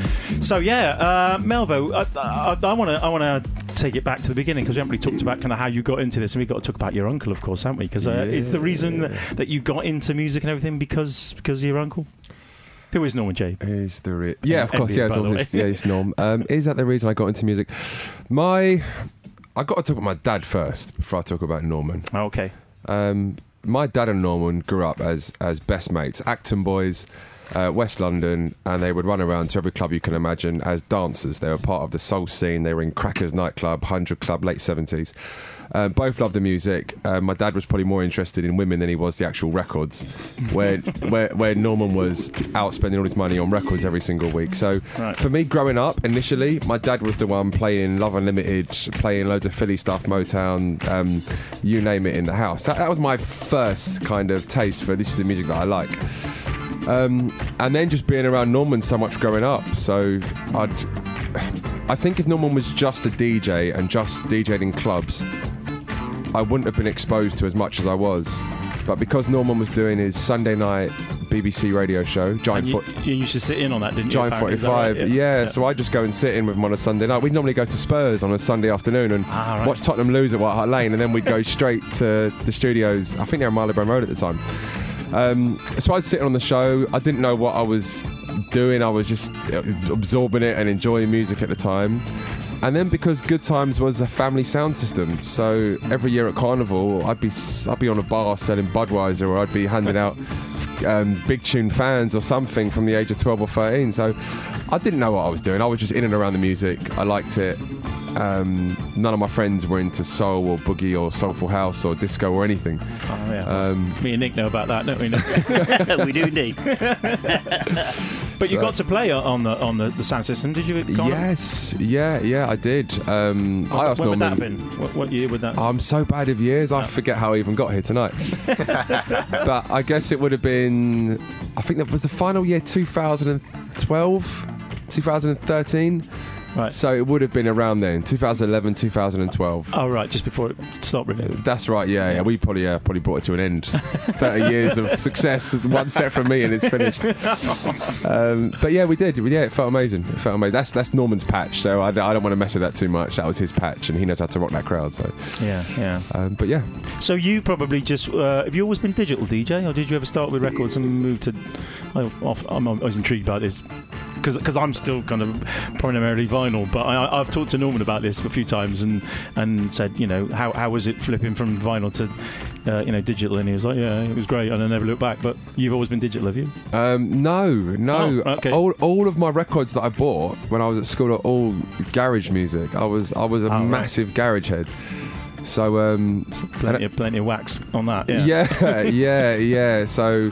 So yeah, uh, Melvo, I want to I want to take it back to the beginning because we haven't really talked about kind of how you got into this, and we've got to talk about your uncle, of course, haven't we? Because uh, is the reason that you got into music and everything because because of your uncle? Who is Norman J? Is the re- yeah, of course, yeah, it's the yeah, it's Norm. Um, is that the reason I got into music? My, I got to talk about my dad first before I talk about Norman. Oh, okay. Um, my dad and Norman grew up as as best mates, Acton boys, uh, West London, and they would run around to every club you can imagine as dancers. They were part of the soul scene. They were in Crackers nightclub, Hundred Club, late seventies. Uh, both loved the music. Uh, my dad was probably more interested in women than he was the actual records. Where where where Norman was out spending all his money on records every single week. So Right. for me, growing up, initially, my dad was the one playing Love Unlimited, playing loads of Philly stuff, Motown, um, you name it, in the house. That, that was my first kind of taste for this is the music that I like. Um, and then just being around Norman so much growing up. So I'd, I think if Norman was just a DJ and just DJed in clubs, I wouldn't have been exposed to as much as I was. But because Norman was doing his Sunday night BBC radio show, Giant And you, Foot. you used to sit in on that, didn't you? Giant apparently? Is that right? 45, yeah. So I just go and sit in with him on a Sunday night. We'd normally go to Spurs on a Sunday afternoon and Ah, right. watch Tottenham lose at White Hart Lane, and then we'd go straight to the studios. I think they were on Marylebone Road at the time. Um, so I'd sit on the show. I didn't know what I was doing. I was just absorbing it and enjoying music at the time. And then because Good Times was a family sound system, so every year at Carnival, I'd be I'd be on a bar selling Budweiser, or I'd be handing out um, big tune fans or something from the age of 12 or 13. So I didn't know what I was doing. I was just in and around the music. I liked it. Um, none of my friends were into soul or boogie or soulful house or disco or anything. Oh, yeah. Um, Me and Nick know about that, don't we? Nick? we do indeed. but you got to play on the on the, the sound system, did you? yes, yeah, yeah, I did. Um, I asked when would Norman. that have been? What, what year would that? I'm so bad of years, I forget how I even got here tonight. but I guess it would have been, I think that was the final year 2012, 2013. Right. So it would have been around then, 2011, 2012. Oh right, just before it stopped really. That's right, yeah, yeah. We probably uh, probably brought it to an end. 30 years of success, one set from me, and it's finished. Um, but yeah, we did. Yeah, it felt amazing. It felt amazing. That's that's Norman's patch, so I don't want to mess with that too much. That was his patch, and he knows how to rock that crowd. So, Yeah, yeah. um, but yeah, So you probably just uh, have you always been digital DJ, or did you ever start with records and move to? I, off, I'm, I was intrigued by this. Because I'm still kind of primarily vinyl, but I, I've talked to Norman about this a few times and and said, you know, how how was it flipping from vinyl to uh, you know digital? And he was like, yeah, it was great, and I never looked back. But you've always been digital, have you? Um, no, no. Oh, okay. All, all of my records that I bought when I was at school are all garage music. I was I was a Oh, right. massive garage head. So um, Plenty of plenty of wax on that. Yeah. yeah, yeah, yeah. So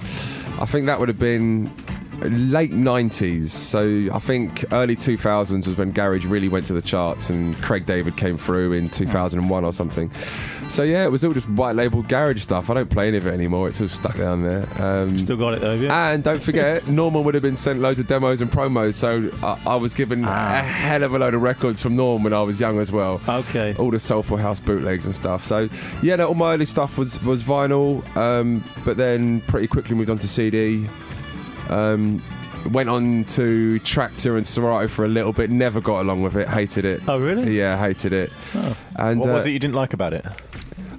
I think that would have been late 90s. So I think early 2000s was when garage really went to the charts and Craig David came through in 2001 or something. So yeah, it was all just white label garage stuff. I don't play any of it anymore. It's all stuck down there. Um, Still got it though, you? and don't forget, Norman would have been sent loads of demos and promos, so I, I was given Ah. a hell of a load of records from Norm when I was young as well. okay. All the Soulful House bootlegs and stuff. So yeah, no, all my early stuff was was vinyl, um, but then pretty quickly moved on to CD. Um, went on to Traktor and Serato for a little bit. Never got along with it. Hated it. Oh really? Yeah, hated it. And What was uh, it you didn't like about it?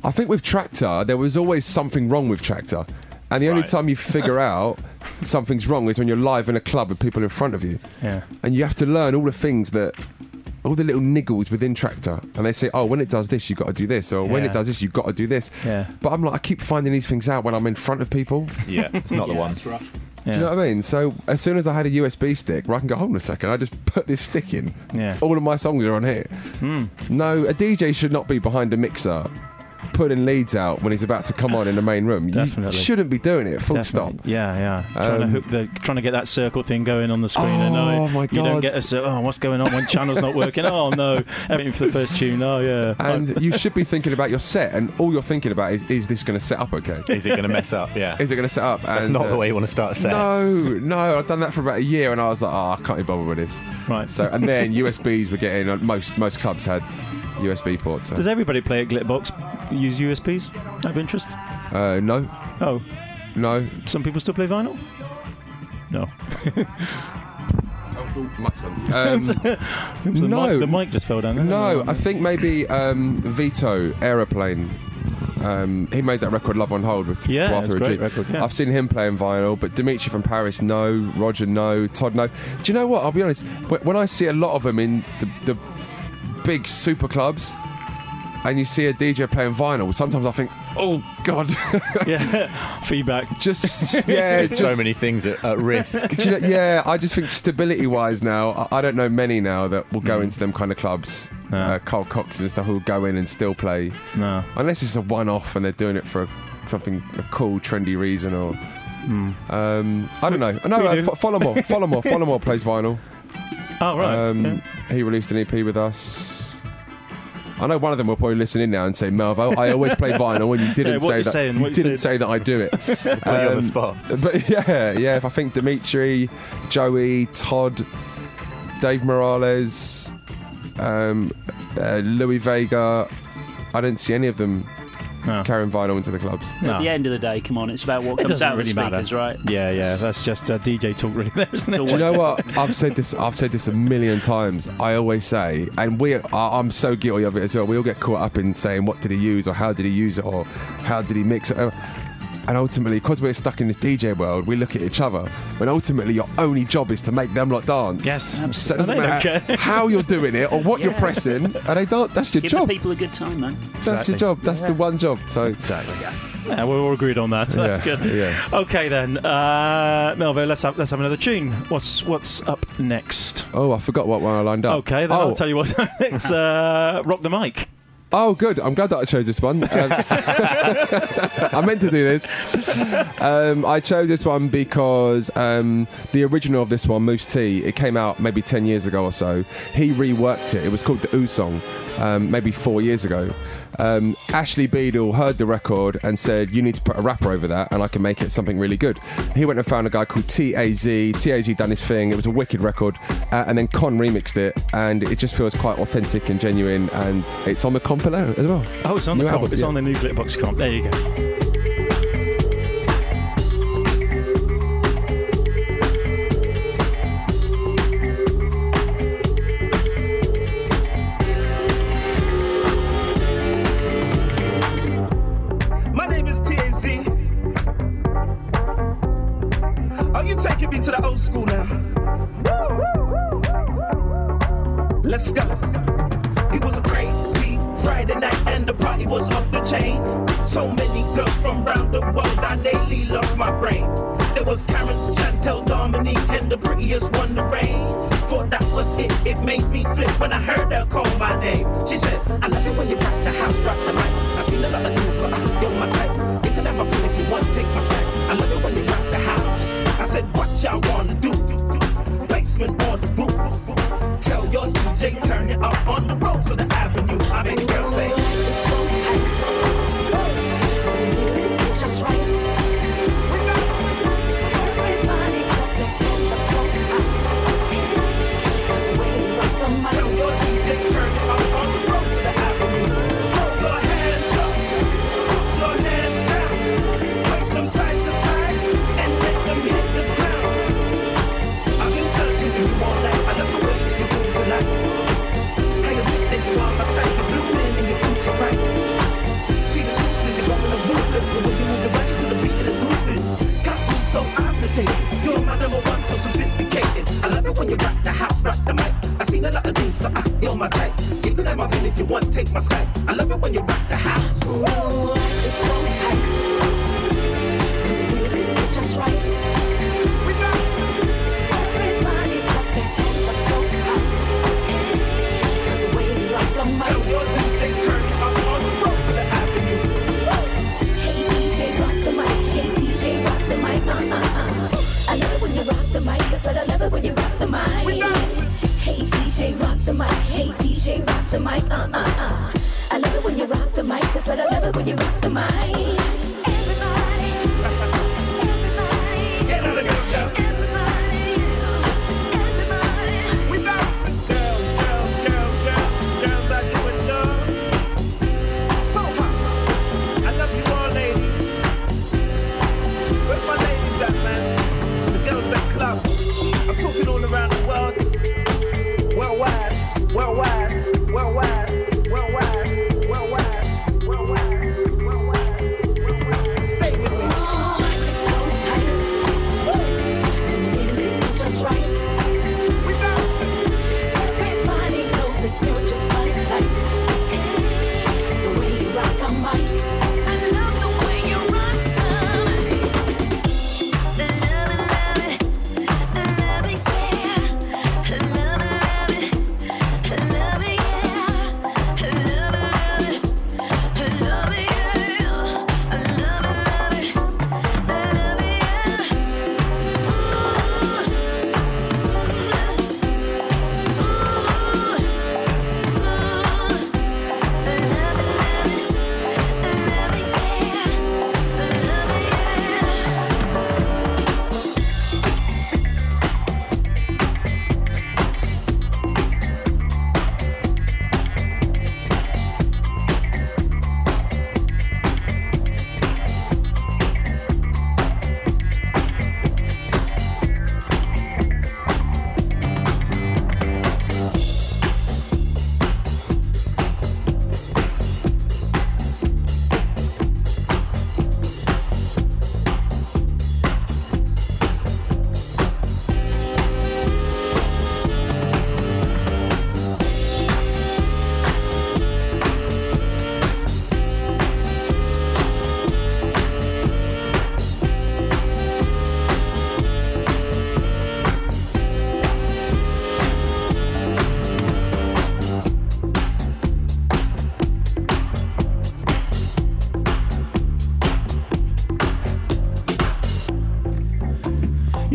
I think with Traktor, there was always something wrong with Traktor. And the only Right. time you figure out something's wrong is when you're live in a club with people in front of you. Yeah. And you have to learn all the things that, all the little niggles within Traktor. And they say, oh, when it does this, you've got to do this. Or when Yeah. it does this, you've got to do this. Yeah. But I'm like, I keep finding these things out when I'm in front of people. Yeah, it's not the one. That's rough. Yeah. Do you know what I mean? So as soon as I had a USB stick where I can go, hold on a second, I just put this stick in. Yeah. All of my songs are on here. Hmm. No, a DJ should not be behind a mixer putting leads out when he's about to come on in the main room. Definitely. You shouldn't be doing it, full Definitely. stop. Yeah, yeah. Trying to Um, hook the, trying to get that circle thing going on the screen. and Oh, uh, my You don't get a cir- oh, what's going on? One channel's not working. Oh no, everything for the first tune. Oh yeah. And you should be thinking about your set, and all you're thinking about is, is this going to set up okay? Is it going to mess up? Yeah. Is it going to set up? That's And, not uh, the way you want to start a set. No, no, I've done that for about a year, and I was like, oh, I can't be bothered with this. right. So, and then USBs were getting. uh, Most most clubs had USB ports. So. Does everybody play at Glitterbox use USBs? Out of interest? Uh, no, Oh, no. some people still play vinyl. No. Um, The No. mic, the mic just fell down. there. no, I think maybe um, Vito Aeroplane. Um, he made that record "Love on Hold" with Yeah, Arthur great record, yeah. I've seen him playing vinyl, but Dimitri from Paris, no. Roger, no. Todd, no. Do you know what? I'll be honest. When I see a lot of them in the, the big super clubs, and you see a DJ playing vinyl, sometimes I think, oh god, yeah. Feedback. just yeah, There's just, so many things at, at risk. You know, yeah, I just think stability wise now, I, I don't know many now that will go Mm. into them kind of clubs. No. Uh, Carl Cox and stuff who will go in and still play, No. unless it's a one off and they're doing it for a, something, a cool, trendy reason or. Um, I don't know. No, uh. Folamour. Follow more. Folamour plays vinyl. Oh right. Um, yeah. He released an EP with us. I know one of them will probably listen in now and say, Melvo, I always play vinyl, and you didn't Yeah, say you that. saying? You you didn't say that I do it. Put you on Um, the spot. But yeah, yeah. If I think Dimitri, Joey, Todd, Dave Morales, um, uh, Louis Vega, I didn't see any of them No. carrying vinyl into the clubs. No. At the end of the day, come on, it's about what It comes doesn't out of really the matter. speakers, right? Yeah, yeah. That's just uh, DJ talk, really. There, isn't it? Do you know what? I've said this. I've said this a million times. I always say, and we, are, I'm so guilty of it as well. We all get caught up in saying, "What did he use?" or "How did he use it?" or "How did he mix it?" And ultimately, because we're stuck in this DJ world, we look at each other. When ultimately, your only job is to make them lot dance. Yes, So it doesn't They matter care. how you're doing it or what you're pressing. And they don't. That's your Give job. the people a good time, man. That's Exactly. your job. That's the one job. So Exactly. Yeah, we're all agreed on that. So that's good. yeah. Okay then, uh, Melvo, let's have let's have another tune. What's what's up next? Oh, I forgot what one I lined up. Okay, then oh. I'll tell you what. it's uh, rock the mic. Oh, good. I'm glad that I chose this one. Um, I meant to do this. Um, I chose this one because um, the original of this one, Mousse T, it came out maybe 10 years ago or so. He reworked it. It was called the Ooh Song, um, maybe four years ago. Um, Ashley Beadle heard the record and said, You need to put a rapper over that, and I can make it something really good. He went and found a guy called TAZ. TAZ done his thing. It was a wicked record. Uh, and then Kon remixed it, and it just feels quite authentic and genuine. And it's on the compilation as well. Oh, it's on New the comp. album, It's yeah. on the new Glitterbox comp. There you go.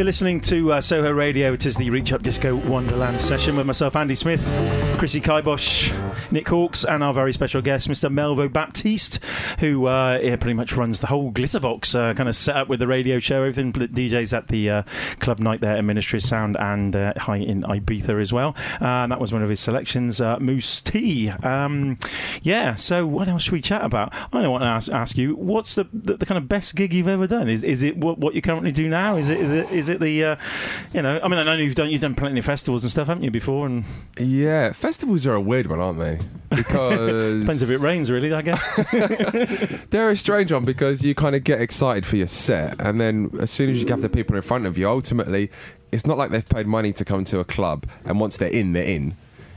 listening to uh, Soho Radio. It is the Reach Up Disco Wonderland session with myself, Andy Smith, Chrissy Kybosh, Nick Hawkes, and our very special guest, Mr. Melvo Baptiste, who uh, yeah, pretty much runs the whole Glitterbox uh, kind of set up with the radio show. Everything DJs at the uh, club night there at Ministry Sound and uh, Hï in Ibiza as well. Uh, and that was one of his selections, Mousse T. Um, yeah. So what else should we chat about? I don't want to ask, ask you. What's the, the, the kind of best gig you've ever done? Is is it what, what you currently do now? Is it the, is it the uh, you know? I mean, I know you've done you've done plenty of festivals and stuff, haven't you? Before and yeah, festivals are a weird one, aren't they? Because depends if it rains, really. I guess they're a strange one because you kind of get excited for your set, and then as soon as you have the people in front of you, ultimately it's not like they've paid money to come to a club and once they're in they're in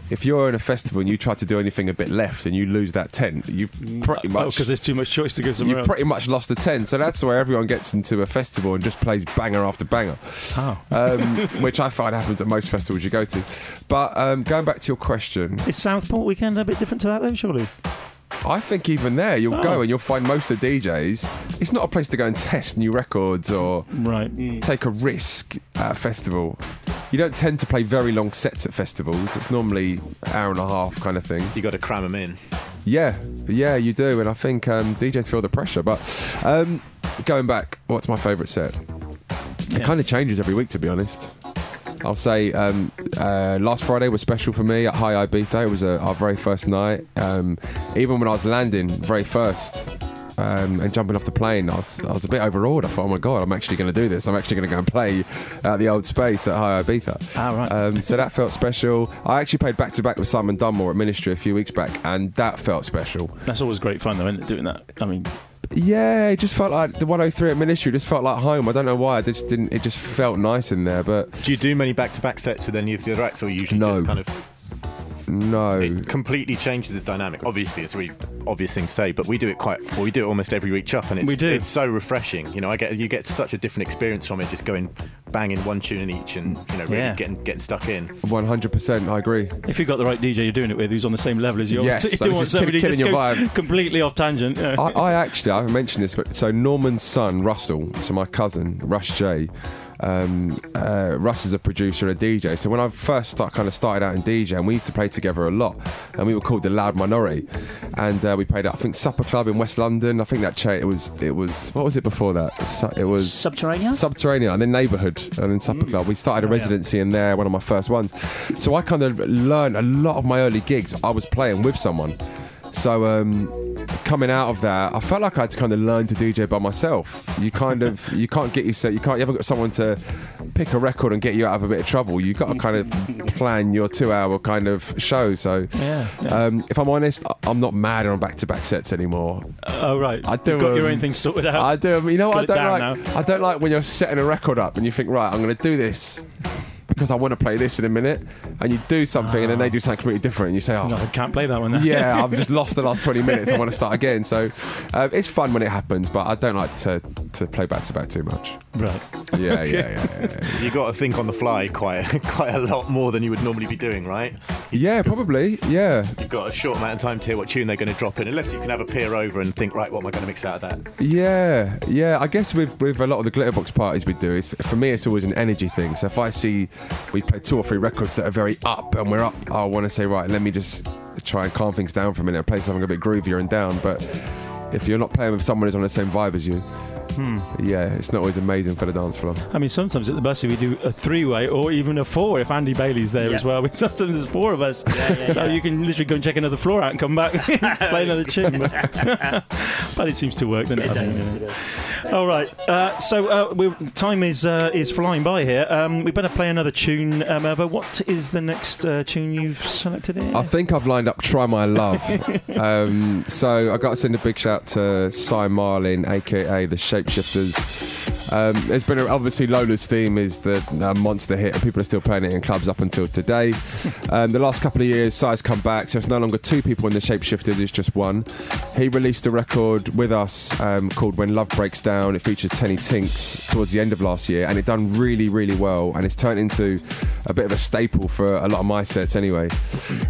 if you're in a festival and you try to do anything a bit left and you lose that tent, you've pretty Oh, much because there's too much choice to go somewhere you've else. pretty much lost the tent. So that's why everyone gets into a festival and just plays banger after banger, Oh. um, which I find happens at most festivals you go to. But um, going back to your question, Is Southport weekend a bit different to that, though? Surely. I think even there you'll Oh. go and you'll find most of the DJs. It's not a place to go and test new records or Right. take a risk at a festival. You don't tend to play very long sets at festivals. It's normally hour and a half kind of thing. You got to cram them in. Yeah, yeah, you do, and I think um, DJs feel the pressure. But um, going back, what's my favourite set? It kind of changes every week, to be honest. I'll say um, uh, last Friday was special for me at Hï Ibiza. It was uh, our very first night. Um, even when I was landing, very first, um, and jumping off the plane, I was, I was a bit overawed. I thought, oh my god, I'm actually going to do this. I'm actually going to go and play at the old space at Hï Ibiza. Ah, right. Um, so that felt special. I actually played back to back with Simon Dunmore at Ministry a few weeks back, and that felt special. That's always great fun, though, isn't it? Doing that. I mean, Yeah, it just felt like the 103 at Ministry just felt like home. I don't know why. I just didn't. It just felt nice in there, but Do you do many back-to-back sets with any of the other acts, or usually No. just kind of? No. It completely changes the dynamic. Obviously, it's a really obvious thing to say, but we do it quite. Well, we do it almost every reach up, and it's We do. it's so refreshing. You know, I get you get such a different experience from it, just going banging one tune in each, and you know, really Yeah. getting getting stuck in. 100%. I agree. if you've got the right DJ you're doing it with, who's on the same level as you, Yes, you so don't want is kill- somebody killing just your vibe. completely off tangent. Yeah. I, I actually, I've mentioned this, but so Norman's son, Russell, so my cousin, Russ J. Um, uh, Russ is a producer and a DJ. So when I first start, kind of started out in DJ, and we used to play together a lot, and we were called the Loud Minority, and uh, we played at I think Supper Club in West London. I think that cha- it was it was what was it before that? Su- It was Subterranean? Subterranean, and then Neighbourhood, and then Supper Club. We started a residency in there, one of my first ones. So I kind of learned a lot of my early gigs. I was playing with someone. So um, coming out of that, I felt like I had to kind of learn to DJ by myself. You kind of you can't get yourself you can't you haven't got someone to pick a record and get you out of a bit of trouble. You got to kind of plan your two-hour kind of show. So Yeah, Um, if I'm honest, I'm not mad on back-to-back sets anymore. oh, right. I do, You've got your um, own thing sorted out. I do. You know what I don't like? I don't like when you're setting a record up and you think, right, I'm going to do this because I want to play this in a minute, and you do something and then they do something completely different, and you say, oh. no, I can't play that one now. Yeah, I've just lost the last 20 minutes. I want to start again. So uh, it's fun when it happens, but I don't like to, to play back to back too much. right. Yeah, yeah, yeah. yeah, yeah. You got to think on the fly quite quite a lot more than you would normally be doing, right? Yeah, probably. Yeah. You've got a short amount of time to hear what tune they're going to drop in, unless you can have a peer over and think, right, what am I going to mix out of that? Yeah, yeah. I guess with with a lot of the glitterbox parties we do, it's, for me it's always an energy thing. So if I see we play two or three records that are very up and we're up, I want to say right, let me just try and calm things down for a minute and play something a bit groovier and down. But if you're not playing with someone who's on the same vibe as you, yeah, it's not always amazing for the dance floor. I mean, sometimes at the bus we do a three-way or even a four if Andy Bailey's there Yeah. as well. Sometimes there's four of us, yeah, so yeah. you can literally go and check another floor out and come back, play another tune. But, but it seems to work, doesn't it? I think, yeah. All right. Uh, so uh, we time is uh, is flying by here. Um, we better play another tune. Um, Eva, what is the next uh, tune you've selected here? I think I've lined up "Try My Love." um, so I got to send a big shout to Cy Marlin, aka the Shapeshifters. Um, there's been a, obviously Lola's theme is the uh, monster hit, and people are still playing it in clubs up until today. Um, the last couple of years, Cy's come back, so it's no longer two people in the Shapeshifters; it's just one. He released a record with us um, called "When Love Breaks Down." It features Teni Tinks towards the end of last year, and it done really, really well, and it's turned into a bit of a staple for a lot of my sets anyway.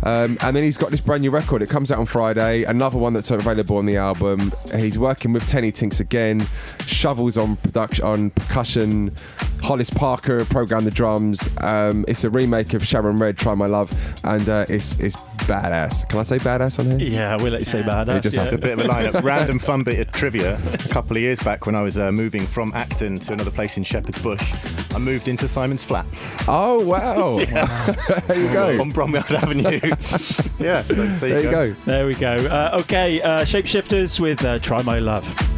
Um, and then he's got this brand new record. It comes out on Friday. Another one that's available on the album. He's working with Teni Tinks again. Shovell's on production, on percussion. Hollis Parker programmed the drums. Um, it's a remake of Sharon Redd, "Try My Love," and uh, it's it's badass. Can I say badass on here? yeah, we'll let you say badass. You just yeah. a bit of a lineup. Random fun bit of trivia. A couple of years back, when I was uh, moving from Acton to another place in Shepherd's Bush, I moved into Simon's flat Oh wow! there you go. on Bromwell Avenue. yeah, so there, There you go. There we go. Uh, okay, uh, Shapeshifters with uh, Try My Love.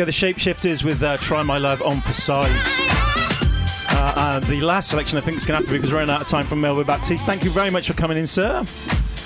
Go, the Shapeshifters with uh, Try My Love on for size. Uh, uh, the last selection I think is going to have to be because we're running out of time from Melvo Baptiste. Thank you very much for coming in, sir.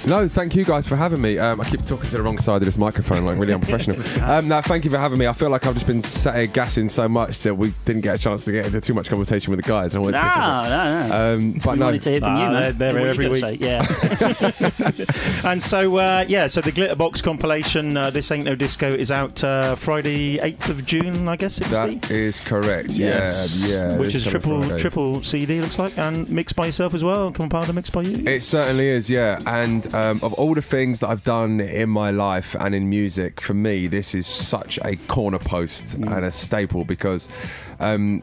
No, thank you guys for having me. Um, I keep talking to the wrong side of this microphone, like really unprofessional. um, no, thank you for having me. I feel like I've just been sat here gassing so much that we didn't get a chance to get into too much conversation with the guys. I wanted No, to take no, no. Um, but we no, wanted to hear from you, Ah, man. they're- they're here every week. say? Yeah. And so, uh, yeah, so the Glitterbox compilation, uh, This Ain't No Disco, is out uh, Friday, 8th of June, I guess it would that be. is correct. Yes. Yeah, yeah. Which is triple Friday. triple CD, looks like, and mixed by yourself as well, compiled and mixed by you. It certainly is, yeah. And um, of all the things that I've done in my life and in music, for me, this is such a corner post Mm. and a staple because um,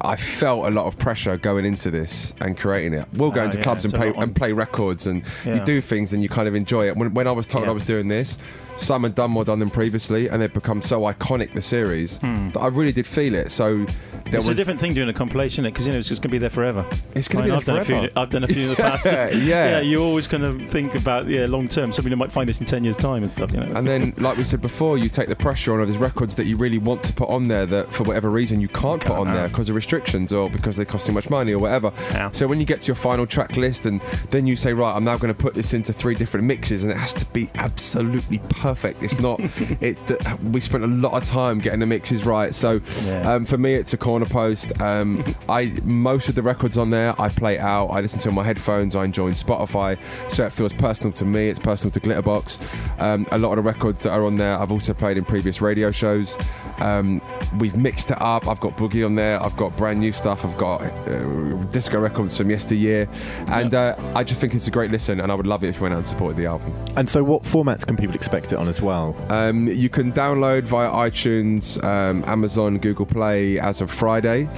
I felt a lot of pressure going into this and creating it. We'll go Ah, into yeah, clubs and play and play records, and Yeah. you do things and you kind of enjoy it. When, when I was told Yeah. I was doing this. Some had done more done than previously, and they've become so iconic. The series that I really did feel it. So there Hmm. it's was a different thing doing a compilation, because you know it's just going to be there forever. It's gonna I mean, be I've done a forever. few. I've done a few in the past. Yeah, yeah. You always kind of think about yeah, long term. Somebody might find this in ten years' time and stuff. You know. And then, like we said before, you take the pressure on of these records that you really want to put on there that, for whatever reason, you can't, put on there because of restrictions or because they cost too much money or whatever. Yeah. So when you get to your final track list and then you say, right, I'm now going to put this into three different mixes, and it has to be absolutely perfect. It's not. it's that we spent a lot of time getting the mixes right. So Yeah. um, for me, it's a corner post. Um, I most of the records on there, I play out. I listen to on my headphones. I enjoy Spotify, so it feels personal to me. It's personal to Glitterbox. Um, a lot of the records that are on there, I've also played in previous radio shows. Um, we've mixed it up. I've got boogie on there. I've got brand new stuff. I've got uh, disco records from yesteryear, and uh, I just think it's a great listen. And I would love it if you went out and supported the album. And so, what formats can people expect it on as well? Um, you can download via iTunes, um, Amazon, Google Play as of Friday.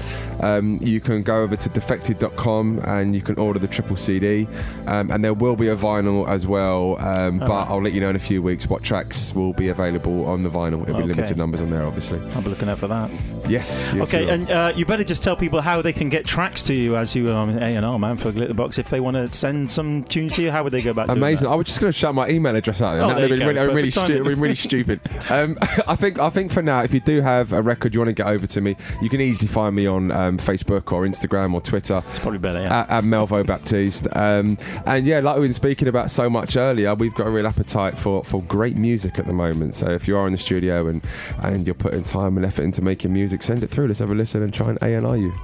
Um, you can go over to defected.com and you can order the triple CD. Um, and there will be a vinyl as well, um, but I'll let you know in a few weeks what tracks will be available on the vinyl. It'll be limited numbers on there, obviously. I'll be looking out for that. Yes. yes, Okay, and uh, you better just tell people how they can get tracks to you as you are um, A&R man for Glitterbox. If they want to send some tunes to you, how would they go about Amazing. I was just going to shout my email address out there. Oh, there would have been really, stu- really stupid. Um, I think I think for now, if you do have a record you want to get over to me, you can easily find me on um, Facebook or Instagram or Twitter. It's probably better, yeah. At, at Melvo Baptiste. Um, and yeah, like we've been speaking about so much earlier, we've got a real appetite for, for great music at the moment. So if you are in the studio and, and you're putting time and effort into making music, send it through. Let's have a listen and try and A&R you.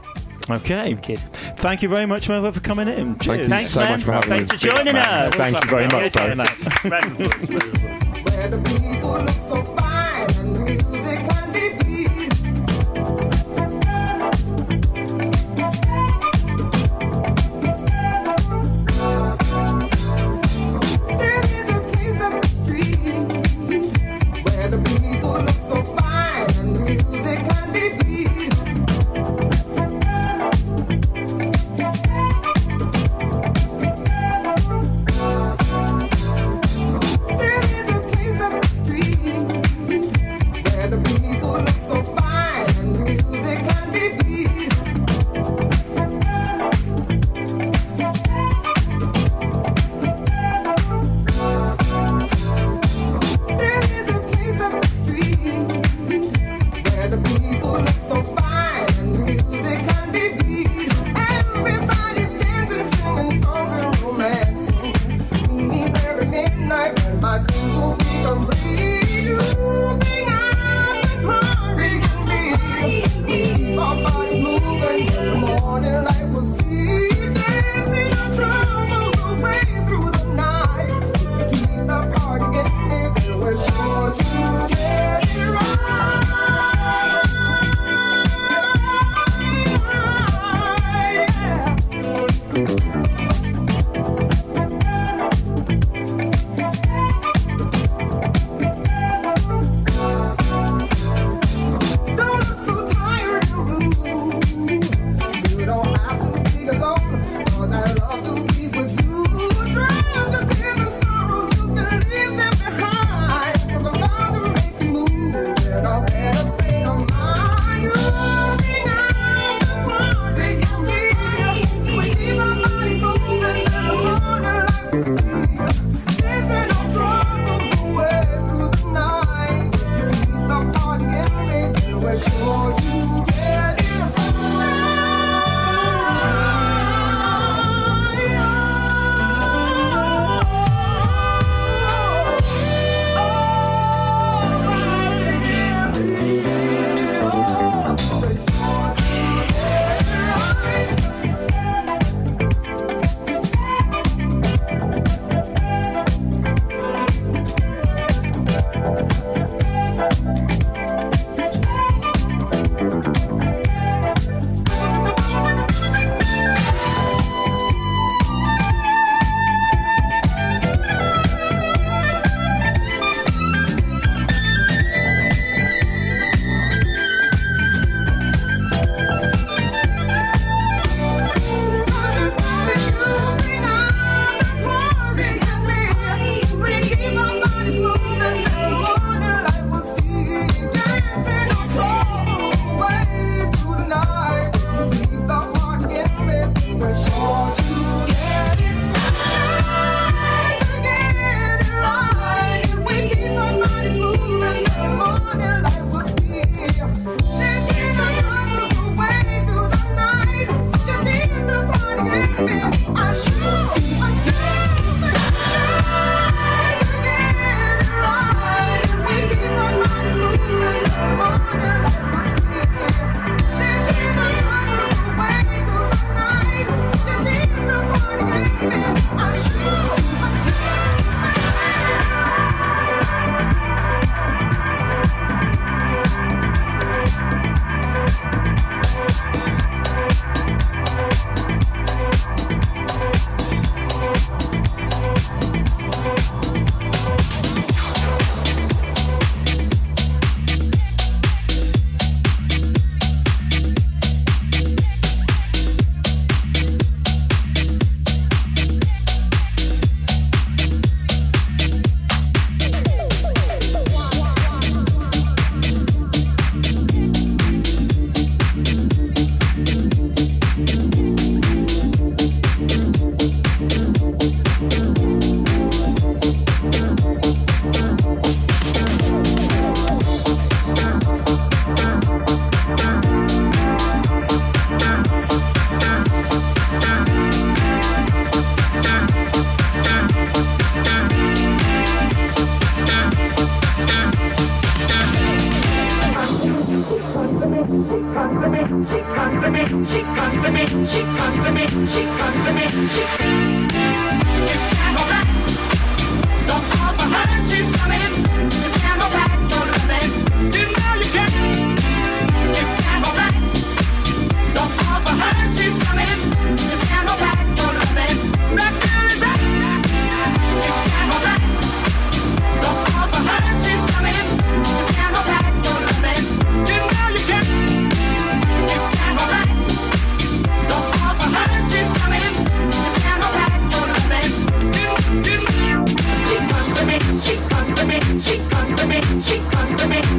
Okay. Kid. Thank you very much, Melvo, for coming in. Thank Cheers. you Thanks, so man. much for having Thanks me. for joining us. Thank you very much,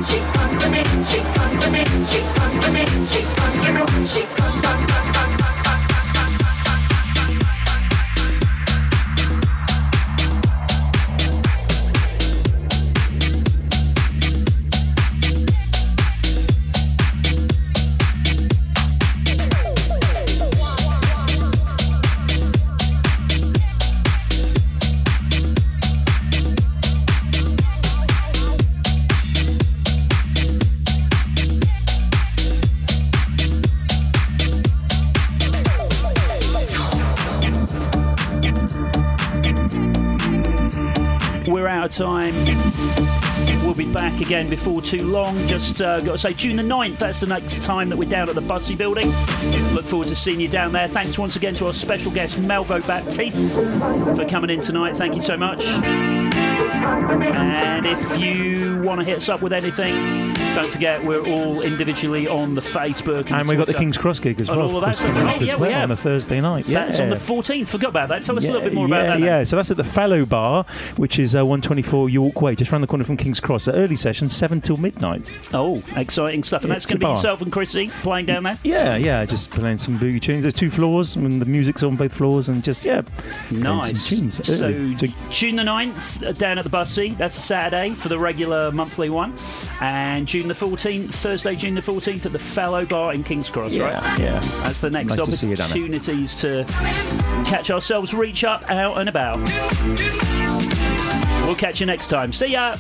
she again before too long. Just uh, got to say, June the 9th, that's the next time that we're down at the Bussey building. Look forward to seeing you down there. Thanks once again to our special guest, Melvo Baptiste, for coming in tonight. Thank you so much. And if you want to hit us up with anything, don't forget we're all individually on the Facebook. And we've got the King's Cross gig as And well. all of that of course, stuff. coming up Oh, yeah, as we have. on a Thursday night. Yeah. That's on the 14th. Forgot about that. Tell us a little bit more yeah, about that. Yeah, so that's at the Fallow Bar, which is uh, 124 York Way, just round the corner from King's Cross. Early session, 7 till midnight. Oh, exciting stuff. And Yeah, that's going to be bar. yourself and Chrissy playing down there? Yeah, yeah, just playing some boogie tunes. There's two floors, and the music's on both floors, and just, yeah. Nice. tunes So. So- June the 9th, uh, down at the Bussey. That's a Saturday for the regular monthly one. And June the 14th, Thursday, June the 14th, at the Fallow Bar in King's Cross, Yeah, right? yeah. That's the next Nice to see you opportunities to catch ourselves, reach up, out and about. We'll catch you next time. See ya.